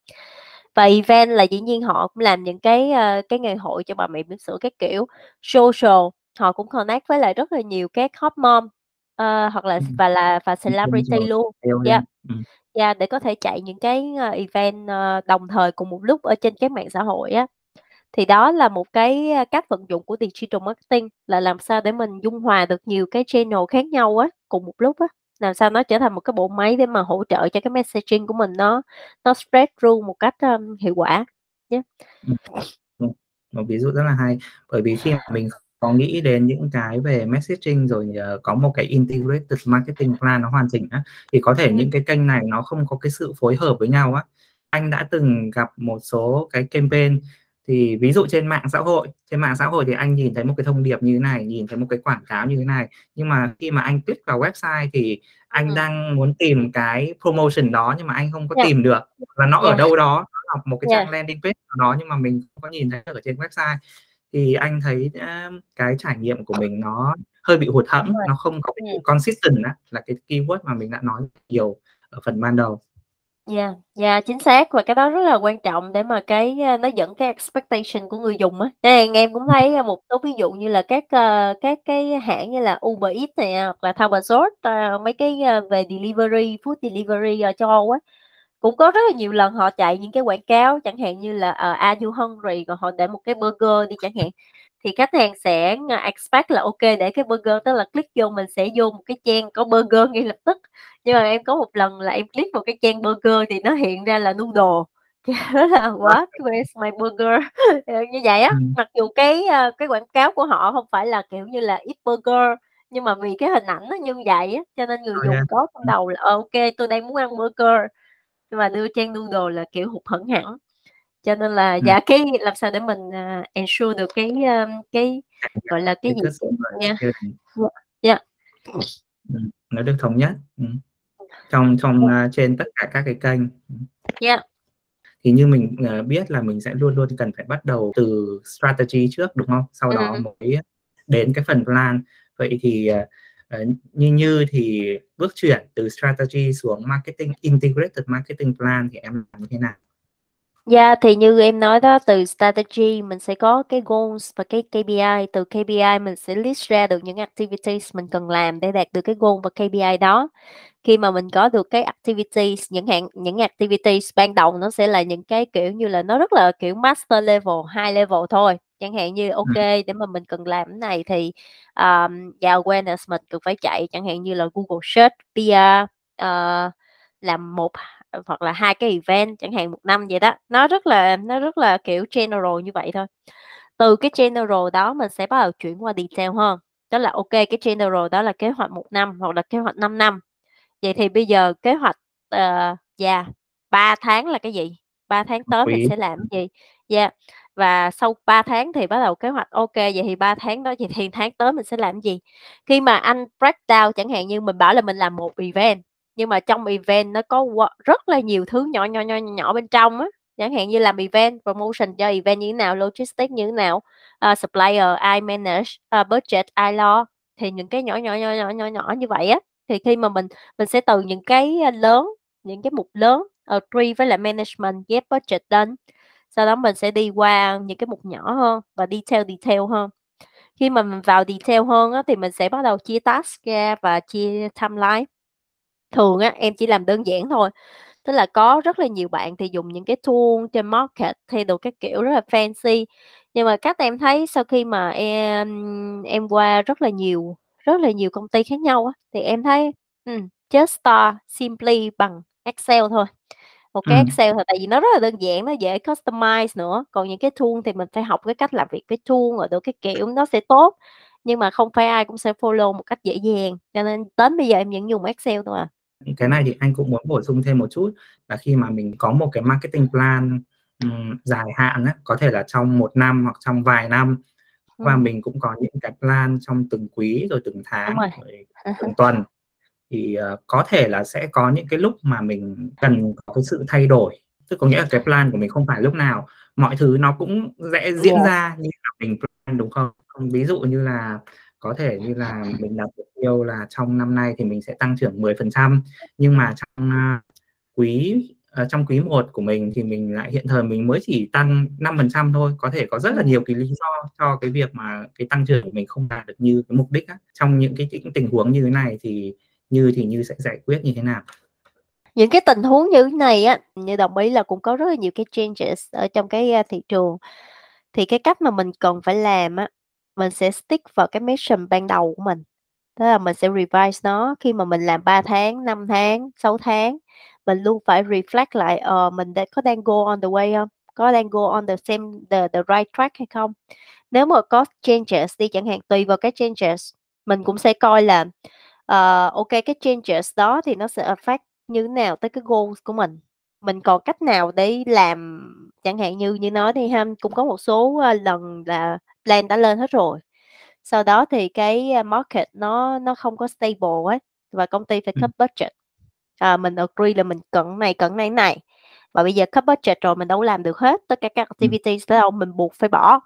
Speaker 1: Và event là dĩ nhiên họ cũng làm những cái, ơ, cái ngày hội cho bà mẹ bỉm sữa các kiểu. Social, họ cũng connect với lại rất là nhiều các hot mom, ơ, hoặc là và là và celebrity luôn. Yeah, yeah, để có thể chạy những cái, event, đồng thời cùng một lúc ở trên các mạng xã hội á. Thì đó là một cái, cách vận dụng của digital marketing, là làm sao để mình dung hòa được nhiều cái channel khác nhau á, cùng một lúc á, làm sao nó trở thành một cái bộ máy để mà hỗ trợ cho cái messaging của mình nó nó spread through một cách, ơm, hiệu quả. Yeah.
Speaker 2: Ừm. Ừm, một ví dụ rất là hay, bởi vì khi mà mình có nghĩ đến những cái về messaging rồi, ờ, có một cái integrated marketing plan nó hoàn chỉnh á, thì có thể
Speaker 1: Ừm.
Speaker 2: những cái kênh này nó không có cái sự phối hợp với nhau á. Anh đã từng gặp một số cái campaign Thì ví dụ trên mạng xã hội, trên mạng xã hội thì anh nhìn thấy một cái thông điệp như thế này, nhìn thấy một cái quảng cáo như thế này, nhưng mà khi mà anh click vào website thì anh
Speaker 1: Ừm.
Speaker 2: đang muốn tìm cái promotion đó nhưng mà anh không có
Speaker 1: Yeah.
Speaker 2: tìm được, và nó ở
Speaker 1: Yeah.
Speaker 2: đâu đó, nó là một cái
Speaker 1: Yeah.
Speaker 2: trang landing page đó nhưng mà mình không có nhìn thấy ở trên website. Thì anh thấy, a, cái trải nghiệm của mình nó hơi bị hụt hẫng, nó không có sự consistent á, là cái keyword mà mình đã nói nhiều ở phần ban đầu.
Speaker 1: Yeah, yeah, chính xác và cái đó rất là quan trọng để mà cái, a, nó dẫn cái expectation của người dùng á. Nên em cũng thấy, a, một số ví dụ như là các, ờ, các cái hãng như là Uber Eats nè, hoặc là Tablesort, ờ, mấy cái, a, về delivery, food delivery ở châu Âu á, cũng có rất là nhiều lần họ chạy những cái quảng cáo chẳng hạn như là, ờ, "Are you hungry?" Rồi họ để một cái burger đi chẳng hạn, thì khách hàng sẽ, a, expect là ô kê để cái burger, tức là click vô mình sẽ vô một cái trang có burger ngay lập tức. Nhưng mà em có một lần là em click vào cái trang burger thì nó hiện ra là noodle, <laughs> đó là "What? Where's my burger?" <laughs> Ờ, như vậy á.
Speaker 2: Ừm.
Speaker 1: Mặc dù cái, a, cái quảng cáo của họ hông phải là, kiểu như là, eat burger, nhưng mà vì cái hình ảnh nó như vậy á, cho nên người
Speaker 2: Rồi
Speaker 1: dùng có trong đầu là "Ờ, kê, tôi đang muốn ăn burger." Nhưng mà đưa trang noodle là, kiểu, hụt hẫng hẳn. Cho nên là
Speaker 2: Ừm.
Speaker 1: dạ, cái làm sao để mình, ensure được cái, cái, gọi là, cái gì yeah,
Speaker 2: experience.
Speaker 1: yeah.
Speaker 2: Ừm, nó được thống nhất, trong trong, a, trên tất cả các cái kênh.
Speaker 1: Yeah.
Speaker 2: Thì như mình, ờ, biết là mình sẽ luôn luôn cần phải bắt đầu từ strategy trước, đúng không? Sau đó
Speaker 1: ừm.
Speaker 2: mới đến cái phần plan. Vậy thì, ờ, như Như thì bước chuyển từ strategy xuống marketing integrated marketing plan thì em làm như thế nào?
Speaker 1: Yeah, thì như em nói đó, từ strategy mình sẽ có cái goals và cái KPI, từ KPI mình sẽ list ra được những activities mình cần làm để đạt được cái goal và KPI đó. Khi mà mình có được cái activities, những hạn những activities ban đầu nó sẽ là những cái, kiểu như là, nó rất là, kiểu, master level, high level thôi. Chẳng hạn như
Speaker 2: Ừm.
Speaker 1: kê, để mà mình cần làm cái này thì, ờm, và awareness mình cần phải chạy, chẳng hạn như là Google Search, PR, ờ, làm 1 h hoặc là 2 cái event chẳng hạn 1 năm vậy đó. Nó rất là nó rất là, kiểu, general như vậy thôi. Từ cái general đó mình sẽ bắt đầu chuyển qua detail hơn, tức là kê, cái general đó là kế hoạch 1 năm hoặc là kế hoạch 5 năm. Vậy thì bây giờ kế hoạch, ờ, yeah, 3 tháng là cái gì? 3 tháng
Speaker 2: Một
Speaker 1: tới mình sẽ làm cái gì? Yeah, và sau 3 tháng thì bắt đầu kế hoạch, kê, vậy thì 3 tháng đó, vậy thì tháng tới mình sẽ làm cái gì? Khi mà anh break down, chẳng hạn như mình bảo là mình làm 1 event, nhưng mà trong event nó có rất là nhiều thứ nhỏ, nhỏ, nhỏ, nhỏ, bên trong á. Chẳng hạn như làm event, promotion cho event như thế nào, logistics như thế nào, uh, supplier ai manage, uh, budget ai lo. Thì những cái nhỏ, nhỏ, nhỏ, nhỏ, nhỏ, nhỏ như vậy á, thì khi mà mình mình sẽ từ những cái, ờ, lớn, những cái mục lớn, tree với lại management ghép budget lên. Sau đó mình sẽ đi qua những cái mục nhỏ hơn và detail, detail hơn. Khi mà mình vào detail hơn á, thì mình sẽ bắt đầu chia task ra và chia timeline. Thường á, em chỉ làm đơn giản thôi, tức là có rất là nhiều bạn thì dùng những cái tool trên market thay đồ các kiểu rất là fancy. Nhưng mà cách em thấy sau khi mà em em qua rất là nhiều rất là nhiều công ty khác nhau á, thì em thấy, ừm, just start simply bằng Excel thôi. Một cái
Speaker 2: Ừm.
Speaker 1: Excel thôi, tại vì nó rất là đơn giản, nó dễ customize nữa. Còn những cái tool thì mình phải học cái cách làm việc với tool rồi đồ các kiểu nó sẽ tốt, nhưng mà không phải ai cũng sẽ follow một cách dễ dàng. Cho nên đến bây giờ em vẫn dùng Excel thôi à.
Speaker 2: Cái này thì anh cũng muốn bổ sung thêm một chút, là khi mà mình có một cái marketing plan, ừm, dài hạn á, có thể là trong 1 năm hoặc trong vài năm, và
Speaker 1: Ừm.
Speaker 2: mình cũng có những cái plan trong từng quý, rồi từng tháng,
Speaker 1: rồi.
Speaker 2: rồi từng tuần. Thì, ờ, có thể là sẽ có những cái lúc mà mình cần có cái sự thay đổi, tức có nghĩa là cái plan của mình không phải lúc nào mọi thứ nó cũng sẽ diễn
Speaker 1: Yeah.
Speaker 2: ra như là mình plan, đúng không? Ví dụ như là có thể như là mình đặt mục tiêu là trong năm nay thì mình sẽ tăng trưởng 10%, nhưng mà trong, à, quý ờ, trong quý 1 của mình thì mình lại hiện thời mình mới chỉ tăng 5% thôi. Có thể có rất là nhiều cái lý do cho cái việc mà cái tăng trưởng của mình không đạt được như cái mục đích á. Trong những cái những tình huống như thế này thì Như thì Như sẽ giải quyết như thế nào?
Speaker 1: Những cái tình huống như thế này á, Như đồng ý là cũng có rất là nhiều cái changes ở trong cái, à, thị trường. Thì cái cách mà mình cần phải làm á, mình sẽ stick vào cái mission ban đầu của mình, tức là mình sẽ revise nó khi mà mình làm 3 tháng, 5 tháng, 6 tháng. Mình luôn phải reflect lại, ờ, mình đã có đang go on the way không, Có đang go on the same the the right track hay không? Nếu mà có changes đi chẳng hạn, tùy vào cái changes, mình cũng sẽ coi là, uh, ok cái changes đó thì nó sẽ affect như thế nào tới cái goals của mình. Mình còn cách nào để làm chẳng hạn như như nói đi ha, cũng có một số, ờ, lần là plan đã lên hết rồi, sau đó thì cái market nó nó không có stable ấy, và công ty phải cut budget. À, mình agree là mình cần cái này, cần cái này, này, và bây giờ cut budget rồi mình đâu làm được hết tất cả các activities đâu, mình buộc phải bỏ.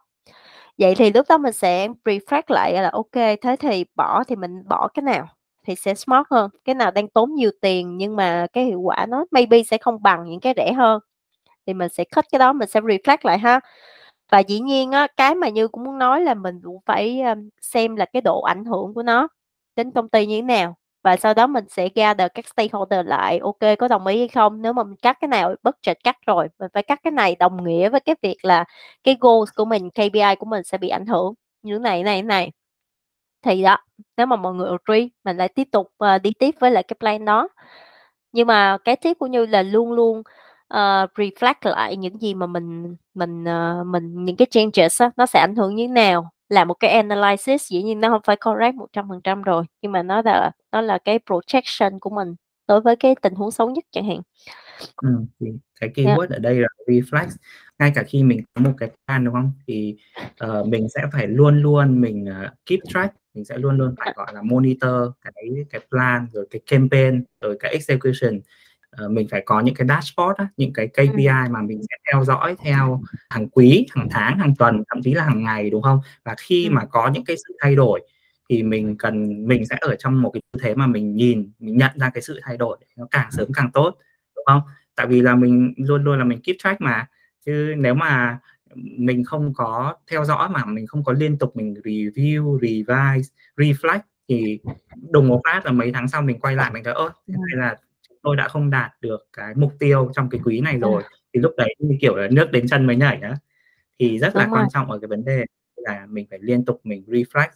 Speaker 1: Vậy thì lúc đó mình sẽ reflect lại là kê, thế thì bỏ thì mình bỏ cái nào thì sẽ smart hơn, cái nào đang tốn nhiều tiền nhưng mà cái hiệu quả nó maybe sẽ không bằng những cái rẻ hơn, thì mình sẽ cut cái đó, mình sẽ reflect lại ha. Và dĩ nhiên á, cái mà Như cũng muốn nói là mình cũng phải, xem là cái độ ảnh hưởng của nó đến công ty như thế nào, và sau đó mình sẽ gather các stakeholder lại, ok có đồng ý hay không? Nếu mà mình cắt cái nào, budget cắt rồi, mình phải cắt cái này đồng nghĩa với cái việc là cái goals của mình, KPI của mình sẽ bị ảnh hưởng như thế này, này, này. Thì đó, nếu mà mọi người agree, mình lại tiếp tục, uh, đi tiếp với lại cái plan đó. Nhưng mà cái tiếp của Như là luôn luôn, ờ, reflect lại những gì mà mình mình, ờ, mình những cái changes á, nó sẽ ảnh hưởng như thế nào, làm một cái analysis, dĩ nhiên nó hông phải correct 100% rồi, nhưng mà nó là nó là cái protection của mình đối với cái tình huống xấu nhất chẳng hạn.
Speaker 2: Ừm, thì cái
Speaker 1: Yeah.
Speaker 2: keyword ở đây là reflex. Ngay cả khi mình có một cái plan, đúng không? Thì, ờ, mình sẽ phải luôn luôn mình, ờ, keep track, mình sẽ luôn luôn phải, gọi là, monitor cái cái plan, rồi cái campaign, rồi cái execution. Ờ, mình phải có những cái dashboard á, những cái
Speaker 1: Ừm.
Speaker 2: KPI mà mình sẽ theo dõi theo hàng quý, hàng tháng, hàng tuần, thậm chí là hàng ngày, đúng không? Và khi
Speaker 1: Ừm.
Speaker 2: mà có những cái sự thay đổi thì mình cần mình sẽ ở trong một cái tư thế mà mình nhìn, mình nhận ra cái sự thay đổi nó càng sớm càng tốt, đúng không? Tại vì là mình luôn luôn là mình keep track mà, chứ nếu mà, mình không có theo dõi mà mình không có liên tục mình review, revise, reflect thì đùng một phát là mấy tháng sau mình quay lại mình thấy, ơ, thế này là tôi đã không đạt được cái mục tiêu trong cái quý này
Speaker 1: À.
Speaker 2: rồi. Thì lúc đấy, như kiểu là, nước đến chân mới nhảy á. Thì rất là
Speaker 1: Đúng rồi.
Speaker 2: quan trọng ở cái vấn đề là mình phải liên tục mình reflect,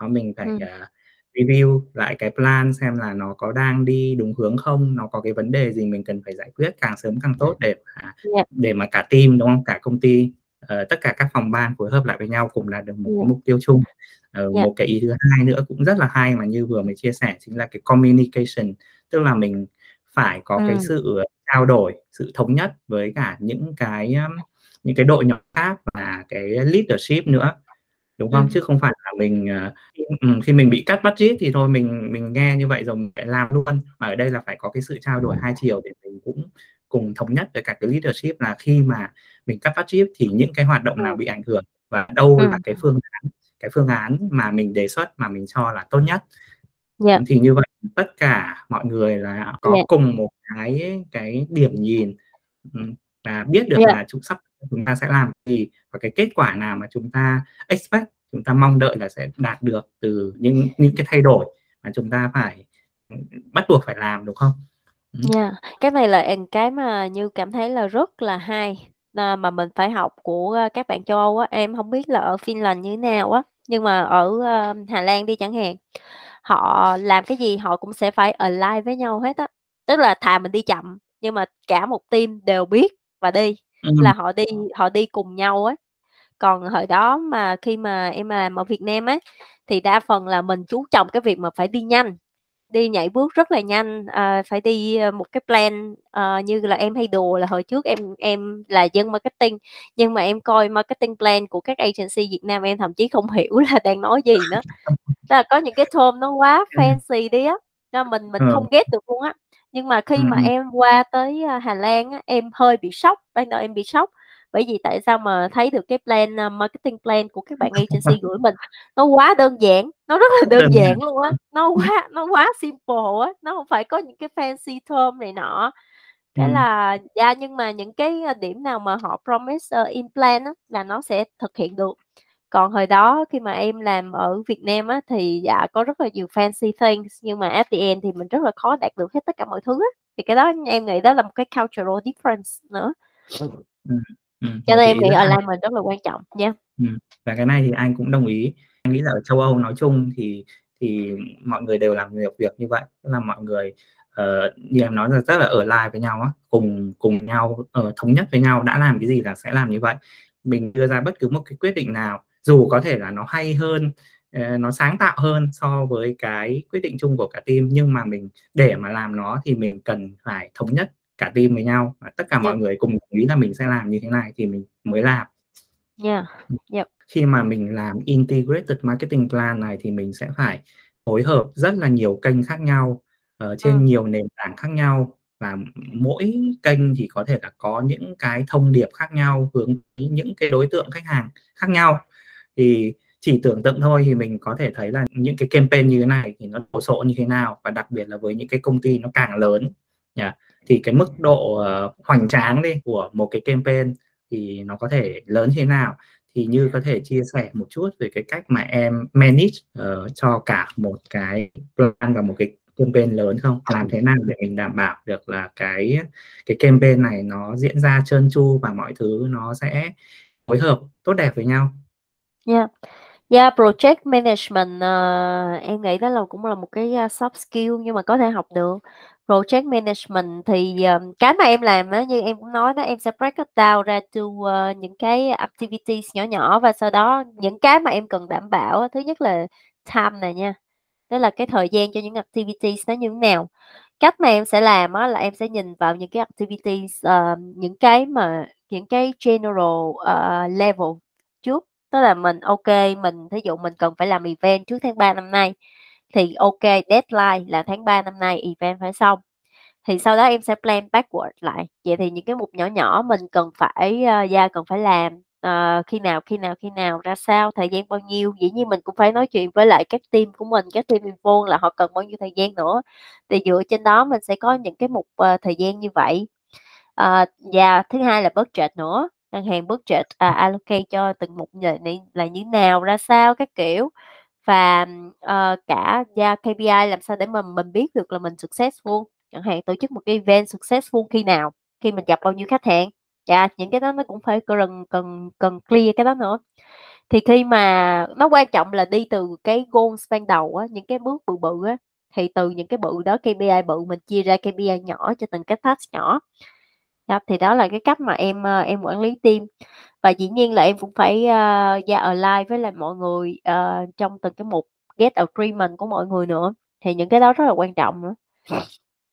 Speaker 2: đó, mình phải,
Speaker 1: Ừm.
Speaker 2: à, review lại cái plan xem là nó có đang đi đúng hướng không, nó có cái vấn đề gì mình cần phải giải quyết càng sớm càng tốt để mà
Speaker 1: Yeah.
Speaker 2: để mà cả team, đúng không? Cả công ty, ờ, tất cả các phòng ban phối hợp lại với nhau cùng đạt được một cái
Speaker 1: Yeah.
Speaker 2: mục tiêu chung. Ờ,
Speaker 1: Yeah.
Speaker 2: một cái ý thứ hai nữa cũng rất là hay mà Như vừa mới chia sẻ chính là cái communication, tức là mình phải có cái
Speaker 1: Ừm.
Speaker 2: sự, ờ, trao đổi, sự thống nhất với cả những cái, những cái đội nhóm khác và cái leadership nữa, đúng không?
Speaker 1: Ừm.
Speaker 2: Chứ không phải là mình, ờ, khi mình bị cắt budget thì thôi mình mình nghe như vậy rồi mình phải làm luôn, mà ở đây là phải có cái sự trao đổi hai chiều để mình cũng cùng thống nhất với cả cái leadership là khi mà mình cắt budget thì những cái hoạt động nào bị ảnh hưởng và đâu là
Speaker 1: Ừm.
Speaker 2: cái phương án cái phương án mà mình đề xuất mà mình cho là tốt nhất.
Speaker 1: Yeah.
Speaker 2: Thì như vậy tất cả mọi người là có
Speaker 1: Yeah.
Speaker 2: cùng một cái cái điểm nhìn, và biết được
Speaker 1: Yeah.
Speaker 2: là chúng sắp chúng ta sẽ làm gì và cái kết quả nào mà chúng ta expect, chúng ta mong đợi là sẽ đạt được từ những những cái thay đổi mà chúng ta phải, bắt buộc phải làm, đúng không?
Speaker 1: Yeah, cái này là, cái mà Như cảm thấy là rất là hay, ờ, mà mình phải học của, ơ, các bạn châu Âu á. Em hông biết là ở Finland như thế nào á, nhưng mà ở, ơ, Hà Lan đi chẳng hạn, họ làm cái gì họ cũng sẽ phải align với nhau hết á. Tức là thà mình đi chậm, nhưng mà cả một team đều biết và đi,
Speaker 2: Ừm.
Speaker 1: là họ đi họ đi cùng nhau á. Còn hồi đó mà khi mà em làm ở Việt Nam á, thì đa phần là mình chú trọng cái việc mà phải đi nhanh, đi nhảy bước rất là nhanh, ờ, phải đi, ơ, một cái plan, ờ, như là em hay đùa là hồi trước em em là dân marketing, nhưng mà em coi marketing plan của các agency Việt Nam em thậm chí không <laughs> hiểu là đang nói gì nữa. Tức là có những cái term nó quá
Speaker 2: Ừm.
Speaker 1: fancy đi á, nên mình mình
Speaker 2: Ờ.
Speaker 1: không get được luôn á. Nhưng mà khi
Speaker 2: Ừm,
Speaker 1: mà em qua tới, a, Hà Lan á, em hơi bị sốc, ban đầu em bị sốc, bởi vì tại sao mà thấy được cái plan, ơ, marketing plan của các bạn agency gửi mình, nó quá đơn giản, nó rất là đơn
Speaker 2: giản.
Speaker 1: luôn á, nó quá nó quá simple á, nó hông phải có những cái fancy term này nọ. Cái
Speaker 2: Ừm.
Speaker 1: là yeah, nhưng mà những cái, ơ, điểm nào mà họ promise, ơ, in plan á, là nó sẽ thực hiện được. Còn hồi đó khi mà em làm ở Việt Nam á, thì dạ, có rất là nhiều fancy things, nhưng mà at the end thì mình rất là khó đạt được hết tất cả mọi thứ á. Thì cái đó em nghĩ đó là một cái cultural difference nữa.
Speaker 2: Ừm, ừm,
Speaker 1: Cho
Speaker 2: một
Speaker 1: nên
Speaker 2: cái
Speaker 1: em nghĩ
Speaker 2: hay.
Speaker 1: align mình rất là quan trọng. Yeah.
Speaker 2: Ừm, và cái này thì anh cũng đồng ý. Anh nghĩ là ở châu Âu nói chung thì thì mọi người đều làm việc việc như vậy, tức là mọi người, ờ, như em nói là rất là ở align với nhau á, cùng cùng nhau, ờ, thống nhất với nhau đã làm cái gì là sẽ làm như vậy. Mình đưa ra bất cứ một cái quyết định nào, dù có thể là nó hay hơn, ờ, nó sáng tạo hơn so với cái quyết định chung của cả team, nhưng mà mình để mà làm nó thì mình cần phải thống nhất cả team với nhau và tất cả mọi
Speaker 1: Yeah.
Speaker 2: người cùng ý là mình sẽ làm như thế này thì mình mới làm.
Speaker 1: Yeah. Yep.
Speaker 2: Khi mà mình làm integrated marketing plan này thì mình sẽ phải phối hợp rất là nhiều kênh khác nhau, ở trên
Speaker 1: Ừm.
Speaker 2: nhiều nền tảng khác nhau và mỗi kênh thì có thể là có những cái thông điệp khác nhau, hướng đến những cái đối tượng khách hàng khác nhau. Thì chỉ tưởng tượng thôi thì mình có thể thấy là những cái campaign như thế này thì nó đồ sộ như thế nào và đặc biệt là với những cái công ty nó càng lớn, yeah, thì cái mức độ, uh, hoành tráng đi của một cái campaign thì nó có thể lớn như thế nào. Thì Như có thể chia sẻ một chút về cái cách mà em manage, uh, cho cả một cái plan và một cái campaign lớn không? Làm thế nào để mình đảm bảo được là cái cái campaign này nó diễn ra trơn tru và mọi thứ nó sẽ phối hợp tốt đẹp với nhau?
Speaker 1: Yeah. Yeah, project management, uh, em nghĩ đó là cũng là một cái, ờ, soft skill nhưng mà có thể học được. Project management thì, ờ, cái mà em làm á, như em cũng nói đó, em sẽ break it down ra to, uh, những cái activities nhỏ nhỏ và sau đó những cái mà em cần đảm bảo thứ nhất là time này nha, Đó là cái thời gian cho những activities nó như thế nào. Cách mà em sẽ làm á, là em sẽ nhìn vào những cái activities, uh, những cái mà những cái general, uh, level. Tức là mình ok mình thí dụ mình cần phải làm event trước tháng 3 năm nay, thì ok deadline là tháng 3 năm nay event phải xong. Thì sau đó em sẽ plan backward lại, vậy thì những cái mục nhỏ nhỏ mình cần phải, ờ, uh, yeah, cần phải làm, uh, khi nào, khi nào, khi nào, ra sao, thời gian bao nhiêu. Dĩ nhiên mình cũng phải nói chuyện với lại các team của mình, các team info là họ cần bao nhiêu thời gian nữa, thì dựa trên đó mình sẽ có những cái mục, uh, thời gian như vậy. uh, và thứ hai là budget nữa, ngân hàng budget, à, allocate cho từng mục này là như nào, ra sao, các kiểu. Và, uh, cả yeah, KPI làm sao để mà mình biết được là mình successful, chẳng hạn tổ chức một cái event successful khi nào, khi mình gặp bao nhiêu khách hàng. Yeah, những cái đó nó cũng phải cần cần cần clear cái đó nữa. Thì khi mà nó quan trọng là đi từ cái goals ban đầu á, những cái bước bự bự á, thì từ những cái bự đó, KPI bự mình chia ra KPI nhỏ cho từng cái task nhỏ. Yeah, thì đó là cái cách mà em, ơ, em quản lý team. Và dĩ nhiên là em cũng phải, ơ, yeah, align với lại mọi người, ờ, trong từng cái mục, get agreement của mọi người nữa, thì những cái đó rất là quan trọng nữa.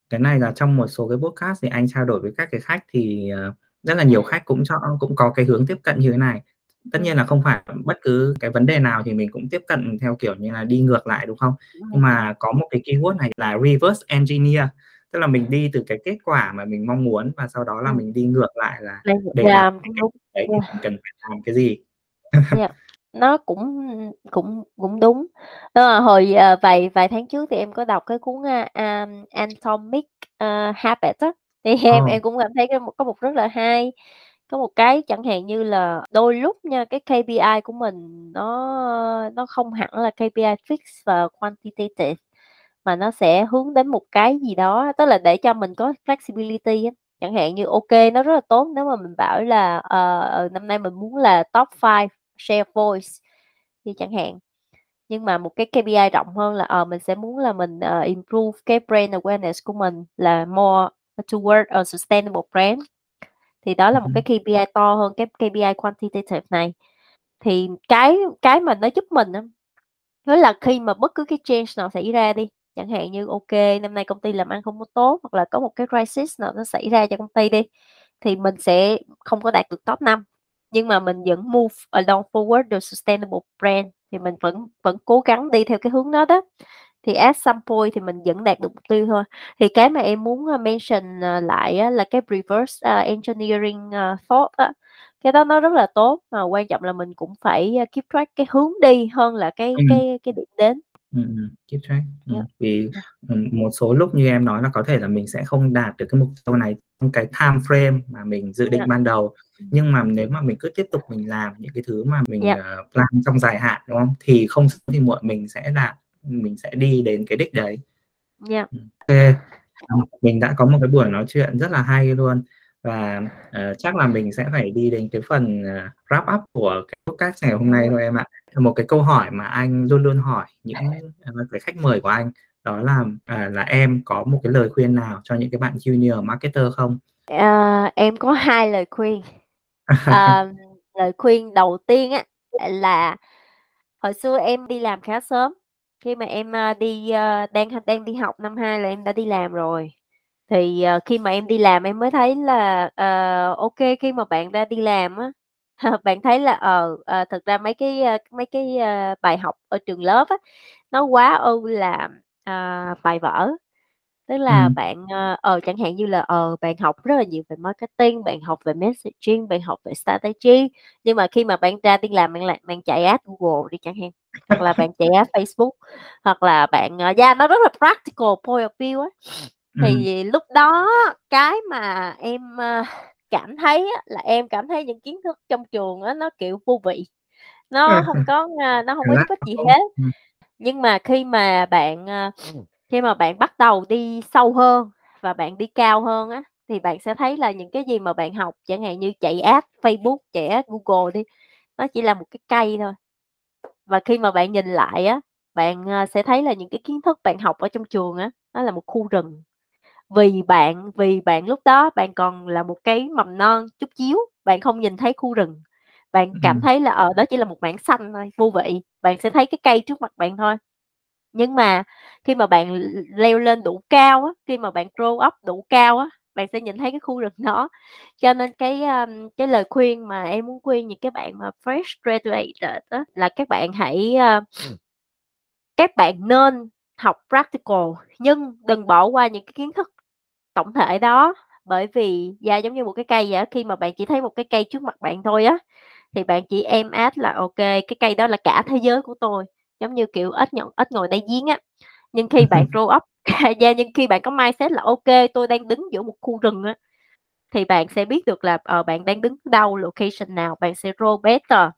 Speaker 2: Cái này là trong một số cái podcast thì anh trao đổi với các cái khách thì, ờ, rất là nhiều khách cũng cho cũng có cái hướng tiếp cận như thế này. Tất nhiên là không phải bất cứ cái vấn đề nào thì mình cũng tiếp cận theo kiểu như là đi ngược lại, đúng không? Nhưng mà có một cái keyword này là reverse engineer, tức là mình đi từ cái kết quả mà mình mong muốn và sau đó là
Speaker 1: Ừm.
Speaker 2: mình đi ngược lại là để
Speaker 1: làm
Speaker 2: cái kết đấy
Speaker 1: yeah.
Speaker 2: mình cần phải làm cái gì.
Speaker 1: Yeah, nó cũng cũng cũng đúng. Ơ, hồi, ờ, vài vài tháng trước thì em có đọc cái cuốn, a, a, Atomic, ờ, Habits á, thì em
Speaker 2: Ờ.
Speaker 1: em cũng cảm thấy cái có một rất là hay. Có một cái chẳng hạn như là đôi lúc nha, cái KPI của mình nó nó không hẳn là KPI fix và quantitative, mà nó sẽ hướng đến một cái gì đó, tức là để cho mình có flexibility. Chẳng hạn như kê, nó rất là tốt nếu mà mình bảo là, ờ, năm nay mình muốn là top 5 share voice đi chẳng hạn. Nhưng mà một cái KPI rộng hơn là, ờ, mình sẽ muốn là mình, ờ, improve cái brand awareness của mình là more toward a sustainable brand. Thì đó là một cái. KPI to hơn cái KPI quantitative này. Thì cái cái mà nó giúp mình đó là khi mà bất cứ cái change nào xảy ra đi, chẳng hạn như kê, năm nay công ty làm ăn không có tốt hoặc là có một cái crisis nào nó xảy ra cho công ty đi, thì mình sẽ không có đạt được top 5, nhưng mà mình vẫn move along forward the sustainable brand, thì mình vẫn vẫn cố gắng đi theo cái hướng đó đó. Thì at some point thì mình vẫn đạt được mục tiêu thôi. Thì cái mà em muốn, ơ, mention, ờ, lại là cái reverse, a, engineering, ờ, thought á, cái đó nó rất là tốt, mà quan trọng là mình cũng phải, keep track cái hướng đi hơn là cái
Speaker 2: Ừm.
Speaker 1: cái cái điểm đến.
Speaker 2: Ừm, ừm, keep track, ừm, vì,
Speaker 1: Yeah.
Speaker 2: ừm, một số lúc như em nói là có thể là mình sẽ không đạt được cái mục tiêu này trong cái time frame mà mình dự định
Speaker 1: Yeah.
Speaker 2: ban đầu.
Speaker 1: Ừm.
Speaker 2: Nhưng mà nếu mà mình cứ tiếp tục mình làm những cái thứ mà mình,
Speaker 1: Yeah.
Speaker 2: ờ, plan trong dài hạn, đúng không? Thì không sớm thì muộn mình sẽ đạt, mình sẽ đi đến cái đích đấy.
Speaker 1: Yeah.
Speaker 2: Ừm, ô kê, ừm, mình đã có một cái buổi nói chuyện rất là hay luôn và, ờ, chắc là mình sẽ phải đi đến cái phần, ờ, wrap up của cái podcast ngày hôm nay thôi em ạ. Một cái câu hỏi mà anh luôn luôn hỏi những, ờ, cái khách mời của anh đó là, à, là em có một cái lời khuyên nào cho những cái bạn junior marketer không?
Speaker 1: Ờ, em có 2 lời khuyên. <laughs> Ờ, lời khuyên đầu tiên á, là hồi xưa em đi làm khá sớm, khi mà em, đi, ơ, đang đang đi học năm 2 là em đã đi làm rồi. Thì, ờ, khi mà em đi làm em mới thấy là, ô kê khi mà bạn ra đi làm á, <laughs> bạn thấy là, ờ, ờ, thực ra mấy cái, ơ, mấy cái, ơ, bài học ở trường lớp á, nó quá ư là, à, bài vở. Tức là
Speaker 2: Ừm.
Speaker 1: bạn, ờ, ờ, chẳng hạn như là, ờ, bạn học rất là nhiều về marketing, bạn học về messaging, bạn học về strategy, nhưng mà khi mà bạn ra đi làm bạn làm bạn chạy ad Google đi chẳng hạn, hoặc là bạn chạy ad Facebook, hoặc là bạn, ờ yeah, nó rất là practical point of view á. Thì lúc đó cái mà em, ơ, cảm thấy là em cảm thấy những kiến thức trong trường á, nó, kiểu, vô vị, nó hông có, a, nó hông
Speaker 2: Cảm
Speaker 1: có giúp ích gì
Speaker 2: không
Speaker 1: hết. Nhưng mà khi mà bạn, ờ, khi mà bạn bắt đầu đi sâu hơn và bạn đi cao hơn á, thì bạn sẽ thấy là những cái gì mà bạn học, chẳng hạn như chạy ad Facebook, chạy ad Google đi, nó chỉ là một cái cây thôi. Và khi mà bạn nhìn lại á, bạn, ờ, sẽ thấy là những cái kiến thức bạn học ở trong trường á, nó là một khu rừng. Vì bạn vì bạn lúc đó bạn còn là một cái mầm non chút chíu, bạn không nhìn thấy khu rừng, bạn cảm thấy là, ờ, đó chỉ là một mảng xanh thôi, vô vị, bạn sẽ thấy cái cây trước mặt bạn thôi. Nhưng mà khi mà bạn leo lên đủ cao á, khi mà bạn grow up đủ cao á, bạn sẽ nhìn thấy cái khu rừng đó. Cho nên cái, cái lời khuyên mà em muốn khuyên những cái bạn mà fresh graduated á, là các bạn hãy, a các bạn nên học practical nhưng đừng bỏ qua những cái kiến thức tổng thể đó. Bởi vì yeah, giống như một cái cây vậy khi mà bạn chỉ thấy một cái cây trước mặt bạn thôi á, thì bạn chỉ em át là ok cái cây đó là cả thế giới của tôi, giống như, kiểu, ít nhận ít ngồi đáy giếng á. Nhưng khi bạn grow up <laughs> da nhưng khi bạn có mindset là ok tôi đang đứng giữa một khu rừng á, thì bạn sẽ biết được là, uh, bạn đang đứng đâu, location nào, bạn sẽ grow better.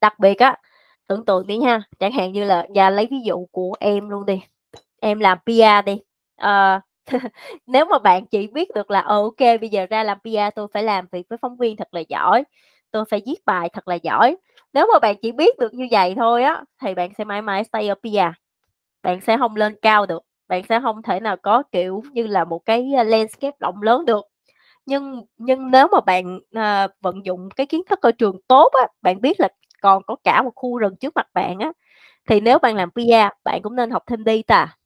Speaker 1: Đặc biệt á, tưởng tượng đi ha, chẳng hạn như là da lấy ví dụ của em luôn đi, em làm PR đi, uh, <laughs> nếu mà bạn chỉ biết được là, ờ, ok bây giờ ra làm PR tôi phải làm việc với phóng viên thật là giỏi, tôi phải viết bài thật là giỏi. Nếu mà bạn chỉ biết được như vậy thôi á, thì bạn sẽ mãi mãi stay ở PR, bạn sẽ không lên cao được, bạn sẽ không thể nào có, kiểu như là, một cái, landscape rộng lớn được. Nhưng nhưng nếu mà bạn, à, vận dụng cái kiến thức ở trường tốt á, bạn biết là còn có cả một khu rừng trước mặt bạn á, thì nếu bạn làm PR bạn cũng nên học thêm đi ta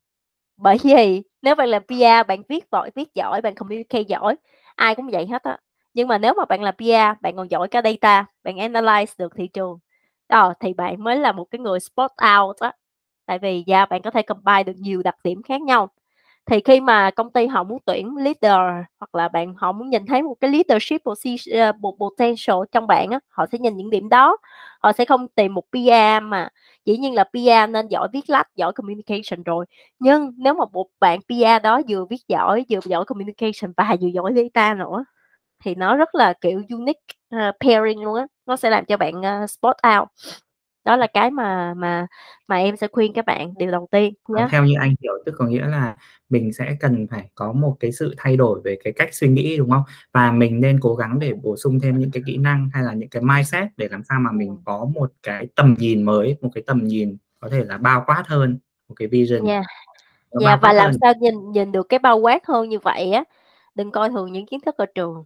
Speaker 1: Bởi vì nếu bạn làm PR bạn viết giỏi viết giỏi, bạn communicate giỏi, ai cũng vậy hết á. Nhưng mà nếu mà bạn làm PR, bạn còn giỏi cả data, bạn analyze được thị trường, đó, thì bạn mới là một cái người spot out á. Tại vì yeah, bạn có thể combine được nhiều đặc điểm khác nhau. Thì khi mà công ty họ muốn tuyển leader hoặc là bạn họ muốn nhìn thấy một cái leadership ờ, potential trong bạn á, họ sẽ nhìn những điểm đó. Họ sẽ không tìm một PR mà dĩ nhiên là PR nên giỏi viết lách, giỏi communication rồi, nhưng nếu mà một bạn PR đó vừa viết giỏi, vừa giỏi communication và vừa giỏi data nữa, thì nó rất là, kiểu, unique, uh, pairing luôn á, nó sẽ làm cho bạn, uh, spot out. Đó là cái mà mà mà em sẽ khuyên các bạn điều đầu tiên nhá.
Speaker 2: theo như anh hiểu tức có nghĩa là mình sẽ cần phải có một cái sự thay đổi về cái cách suy nghĩ, đúng không? Và mình nên cố gắng để bổ sung thêm những cái kỹ năng hay là những cái mindset để làm sao mà mình có một cái tầm nhìn mới, một cái tầm nhìn có thể là bao quát hơn, một cái vision
Speaker 1: Yeah,
Speaker 2: nó
Speaker 1: yeah, và làm
Speaker 2: hơn.
Speaker 1: sao nhìn nhìn được cái bao quát hơn như vậy á, đừng coi thường những kiến thức ở trường.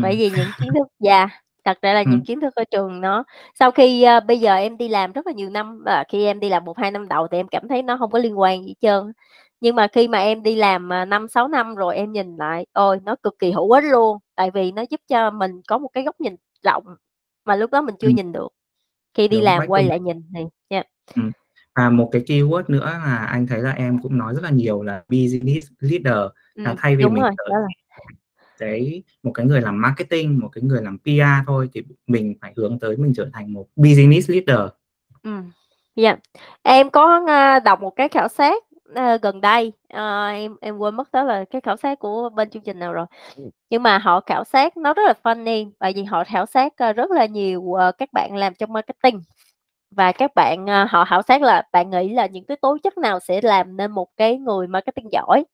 Speaker 1: Bởi
Speaker 2: Ừm.
Speaker 1: vì những kiến thức yeah, thật ra là những
Speaker 2: Ừm.
Speaker 1: kiến thức ở trường nó sau khi, a, bây giờ em đi làm rất là nhiều năm, và khi em đi làm 1-2 năm đầu thì em cảm thấy nó hông có liên quan gì hết trơn. Nhưng mà khi mà em đi làm, à, 5-6 năm rồi em nhìn lại, ôi, nó cực kỳ hữu ích luôn, tại vì nó giúp cho mình có một cái góc nhìn rộng mà lúc đó mình chưa
Speaker 2: Ừm.
Speaker 1: nhìn được. Khi đi
Speaker 2: Đúng,
Speaker 1: làm quay
Speaker 2: back-to-back.
Speaker 1: lại nhìn thì yeah.
Speaker 2: Ừm, và một cái keyword nữa là anh thấy là em cũng nói rất là nhiều là business leader, là
Speaker 1: Ừm,
Speaker 2: thay vì
Speaker 1: đúng
Speaker 2: mình
Speaker 1: rồi, đó là
Speaker 2: cái một cái người làm marketing, một cái người làm PR thôi thì mình phải hướng tới mình trở thành một business leader.
Speaker 1: Ừm, yeah. Em có, a, đọc một cái khảo sát, ơ, gần đây, ờ, em em quên mất đó là cái khảo sát của bên chương trình nào rồi. Nhưng mà họ khảo sát nó rất là funny, tại vì họ khảo sát, rất là nhiều, ờ, các bạn làm trong marketing. Và các bạn, ờ, họ khảo sát là bạn nghĩ là những cái tố chất nào sẽ làm nên một cái người marketing giỏi?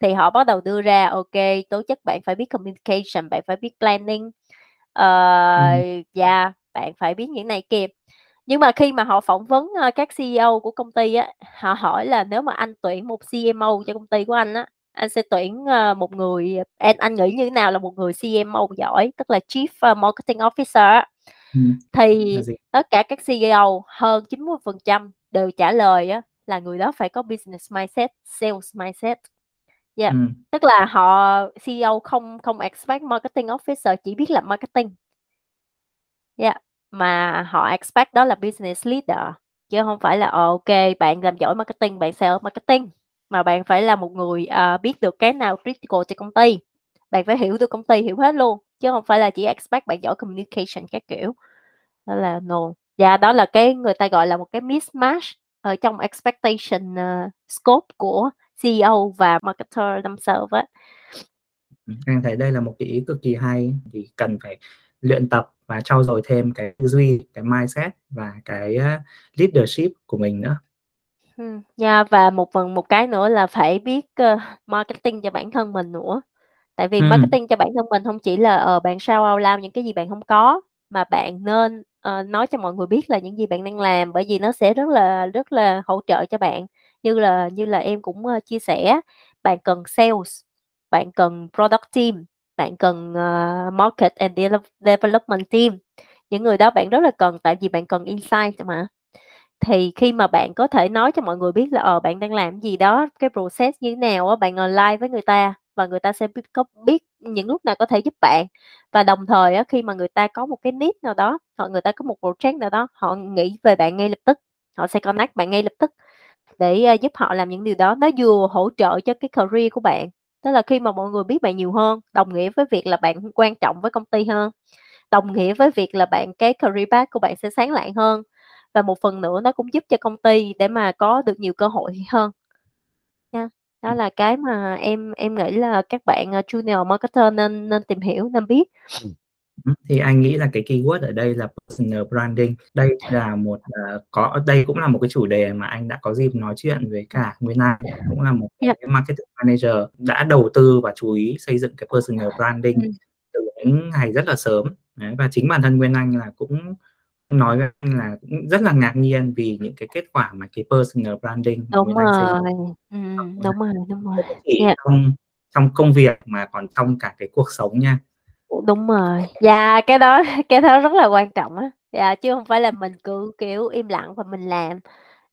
Speaker 1: Thì họ bắt đầu đưa ra, kê, tố chất bạn phải biết communication, bạn phải biết planning, ờ,
Speaker 2: Ừm.
Speaker 1: yeah, bạn phải biết những này kia. Nhưng mà khi mà họ phỏng vấn, ơ, các CEO của công ty á, họ hỏi là nếu mà anh tuyển một CMO cho công ty của anh á, anh sẽ tuyển, ơ, một người anh anh nghĩ như thế nào là một người CMO giỏi, tức là Chief, ơ, Marketing Officer
Speaker 2: là
Speaker 1: Thì tất cả các CEO hơn 90% đều trả lời á là người đó phải có business mindset, sales mindset. Yeah,
Speaker 2: Ừm.
Speaker 1: tức là họ CEO không không expect marketing officer chỉ biết làm marketing. Yeah, mà họ expect đó là business leader, chứ hông phải là, ờ, kê, bạn làm giỏi marketing, bạn ở marketing, mà bạn phải là một người, ờ, biết được cái nào critical cho công ty. Bạn phải hiểu được công ty, hiểu hết luôn, chứ hông phải là chỉ expect bạn giỏi communication các kiểu. Nên là no. Yeah, đó là cái người ta gọi là một cái mismatch ở trong expectation, ờ, scope của CEO và marketer themselves á.
Speaker 2: Anh thấy đây là một cái ý cực kỳ hay, thì cần phải luyện tập và trau dồi thêm cái tư duy, cái mindset và cái, a, leadership của mình nữa.
Speaker 1: Ừm, yeah, và một phần một cái nữa là phải biết, ơ, marketing cho bản thân mình nữa. Tại vì
Speaker 2: Ừm.
Speaker 1: marketing cho bản thân mình hông chỉ là, ờ, bạn shout out loud những cái gì bạn hông có, mà bạn nên, ờ, nói cho mọi người biết là những gì bạn đang làm, bởi vì nó sẽ rất là rất là hỗ trợ cho bạn. Như là như là em cũng, ờ, chia sẻ, bạn cần sales, bạn cần product team, bạn cần, uh, market and development team. Những người đó bạn rất là cần, tại vì bạn cần insight mà. Thì khi mà bạn có thể nói cho mọi người biết là, ờ, bạn đang làm gì đó, cái process như thế nào á, bạn online với người ta và người ta sẽ biết có biết những lúc nào có thể giúp bạn. Và đồng thời á, khi mà người ta có một cái need nào đó, hoặc người ta có một project nào đó, họ nghĩ về bạn ngay lập tức, họ sẽ connect bạn ngay lập tức để, ờ, giúp họ làm những điều đó. Nó vừa hỗ trợ cho cái career của bạn, tức là khi mà mọi người biết bạn nhiều hơn, đồng nghĩa với việc là bạn quan trọng với công ty hơn, đồng nghĩa với việc là bạn cái career path của bạn sẽ sáng lạng hơn. Và một phần nữa nó cũng giúp cho công ty để mà có được nhiều cơ hội <laughs> hơn. Nha. đó là cái mà em em nghĩ là các bạn, ờ, junior marketer nên nên tìm hiểu, nên biết.
Speaker 2: Ừ. Thì anh nghĩ là cái keyword ở đây là personal branding. Đây là một, ờ, có đây cũng là một cái chủ đề mà anh đã có dịp nói chuyện với cả Nguyên Anh, cũng là một
Speaker 1: Yeah.
Speaker 2: cái marketing manager đã đầu tư và chú ý xây dựng cái personal branding
Speaker 1: Ừm.
Speaker 2: từ những ngày rất là sớm. Đấy, và chính bản thân Nguyên Anh là cũng nói với anh là cũng rất là ngạc nhiên vì những cái kết quả mà cái personal branding
Speaker 1: Đúng rồi,
Speaker 2: dựng
Speaker 1: ừm, đúng rồi, đúng rồi,
Speaker 2: chỉ
Speaker 1: yeah.
Speaker 2: trong trong công việc mà còn trong cả cái cuộc sống nha.
Speaker 1: Đúng rồi, yeah, cái đó <laughs> cái đó rất là quan trọng á, yeah, chứ hông phải là mình cứ, kiểu, im lặng và mình làm,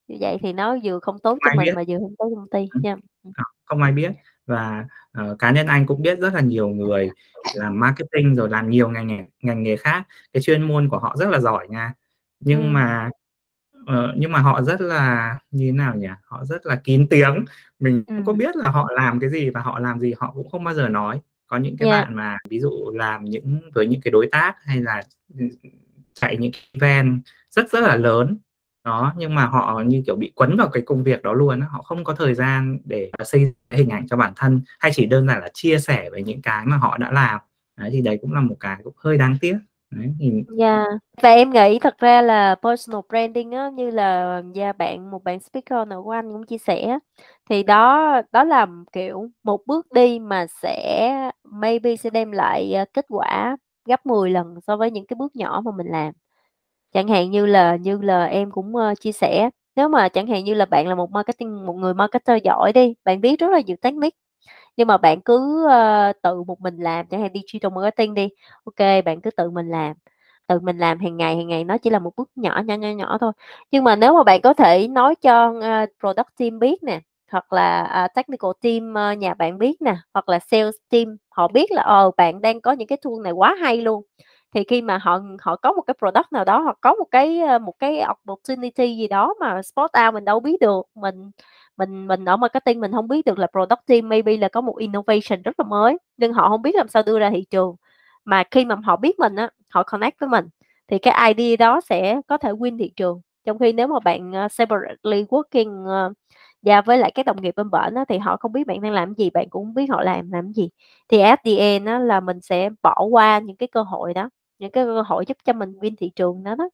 Speaker 1: như vậy thì nó vừa không tốt
Speaker 2: Không
Speaker 1: cho
Speaker 2: ai
Speaker 1: mình
Speaker 2: biết.
Speaker 1: mà vừa hông tốt cho công ty,
Speaker 2: Ừm,
Speaker 1: yeah, ừm.
Speaker 2: ờ, không ai biết. Và, ờ, cá nhân anh cũng biết rất là nhiều người làm marketing rồi làm nhiều ngành nghề ngành nghề khác, cái chuyên môn của họ rất là giỏi nha, nhưng
Speaker 1: Ừm.
Speaker 2: mà, ờ, nhưng mà họ rất là như thế nào nhỉ? Họ rất là kín tiếng, mình không có
Speaker 1: Ừm.
Speaker 2: biết là họ làm cái gì và họ làm gì họ cũng không bao giờ nói. Có những cái
Speaker 1: Yeah.
Speaker 2: bạn mà ví dụ làm những với những cái đối tác hay là, ừm, chạy những event rất rất là lớn, đó, nhưng mà họ, như kiểu, bị quấn vào cái công việc đó luôn họ không có thời gian để xây hình ảnh cho bản thân, hay chỉ đơn giản là chia sẻ về những cái mà họ đã làm. Đấy, thì đấy cũng là một cái cũng hơi đáng tiếc. Đấy, thì
Speaker 1: Yeah, và em nghĩ thật ra là personal branding á, như là, gia bạn một bạn speaker nào của anh cũng chia sẻ thì đó đó là, kiểu, một bước đi mà sẽ maybe sẽ đem lại, ờ, kết quả gấp 10 lần so với những cái bước nhỏ mà mình làm. Chẳng hạn như là như là em cũng, ờ, chia sẻ, nếu mà chẳng hạn như là bạn là một marketing một người marketer giỏi đi, bạn biết rất là nhiều technique, nhưng mà bạn cứ, uh, tự một mình làm, chẳng hạn digital marketing đi, ok bạn cứ tự mình làm, tự mình làm hàng ngày, hàng ngày nó chỉ là một bước nhỏ, nhỏ, nhỏ, nhỏ thôi. Nhưng mà nếu mà bạn có thể nói cho, uh, product team biết nè, hoặc là, uh, technical team, uh, nhà bạn biết nè, hoặc là sales team, họ biết là, ờ, bạn đang có những cái tool này quá hay luôn, thì khi mà họ họ có một cái product nào đó, hoặc có một cái, một cái opportunity gì đó mà spot out mình đâu biết được, mình mình mình ở marketing mình không biết được là product team maybe là có một innovation rất là mới, nhưng họ không biết làm sao đưa ra thị trường. Mà khi mà họ biết mình á, họ connect với mình, thì cái idea đó sẽ có thể win thị trường. Trong khi nếu mà bạn, ờ, separately working, ờ, và với lại các đồng nghiệp bên bển á, thì họ không biết bạn đang làm gì, bạn cũng không biết họ làm làm gì. Thì at the end á, là mình sẽ bỏ qua những cái cơ hội đó, những cái cơ hội giúp cho mình win thị trường đó đó.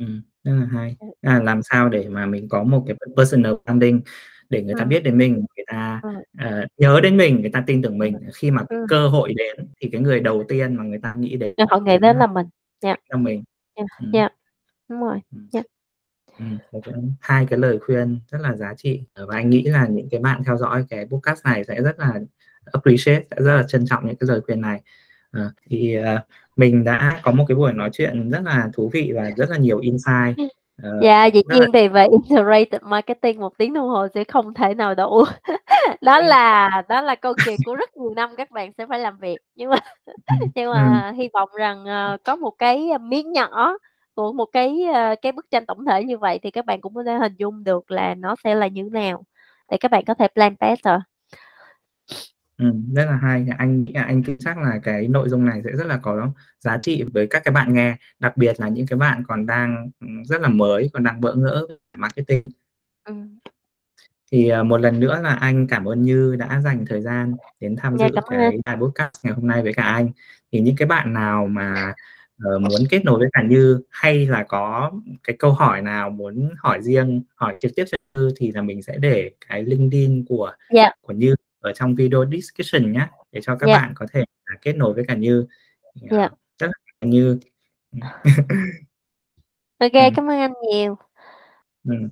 Speaker 2: Ừm, rất là hay.
Speaker 1: Ừm.
Speaker 2: À, làm sao để mà mình có một cái p personal branding để người ta
Speaker 1: Ừm.
Speaker 2: biết đến mình, người ta,
Speaker 1: Ừm.
Speaker 2: ờ, nhớ đến mình, người ta tin tưởng mình. Khi mà cái
Speaker 1: ừm.
Speaker 2: cơ hội đến thì cái người đầu tiên mà người ta nghĩ đến
Speaker 1: họ nghĩ đến
Speaker 2: là
Speaker 1: là mình, yeah.
Speaker 2: chính là mình.
Speaker 1: Yeah,
Speaker 2: Ừm.
Speaker 1: yeah, đúng rồi,
Speaker 2: Ừm.
Speaker 1: yeah.
Speaker 2: Ừm, hai cái lời khuyên rất là giá trị, ờ, và anh nghĩ là những cái bạn theo dõi cái podcast này sẽ rất là appreciate, sẽ rất là trân trọng những cái lời khuyên này. Ờ, thì, ờ, mình đã có một cái buổi nói chuyện rất là thú vị và rất là nhiều insight. Ờ,
Speaker 1: Yeah, dĩ nhiên thì về integrated marketing 1 tiếng đồng hồ sẽ không thể nào đủ. <laughs> Đó là đó là câu chuyện của rất nhiều năm các bạn sẽ phải làm việc, nhưng mà
Speaker 2: Ừm, <laughs>
Speaker 1: nhưng mà hy vọng rằng, ờ, có một cái, miếng nhỏ của một cái, ơ, cái bức tranh tổng thể như vậy thì các bạn cũng có thể hình dung được là nó sẽ là như nào để các bạn có thể plan better.
Speaker 2: Ừm, rất là hay. Anh nghĩ là anh tin chắc là cái nội dung này sẽ rất là có giá trị với các cái bạn nghe, đặc biệt là những cái bạn còn đang, ừm, rất là mới, còn đang bỡ ngỡ marketing.
Speaker 1: Ừm.
Speaker 2: Thì, ờ, một lần nữa là anh cảm ơn Như đã dành thời gian đến tham
Speaker 1: Dạ,
Speaker 2: dự
Speaker 1: cảm ơn
Speaker 2: cái bài podcast ngày hôm nay với cả anh. Thì những cái bạn nào mà, ờ, muốn kết nối với cả Như hay là có cái câu hỏi nào muốn hỏi riêng, hỏi trực tiếp cho Như thì là mình sẽ để cái LinkedIn của
Speaker 1: Dạ.
Speaker 2: của Như ở trong video description nhá, để cho các
Speaker 1: Dạ.
Speaker 2: bạn có thể kết nối với cả Như. Thì,
Speaker 1: Dạ.
Speaker 2: ờ, rất là Như. <laughs>
Speaker 1: Kê, <laughs>
Speaker 2: Ừm.
Speaker 1: cảm ơn anh nhiều.
Speaker 2: Ừm.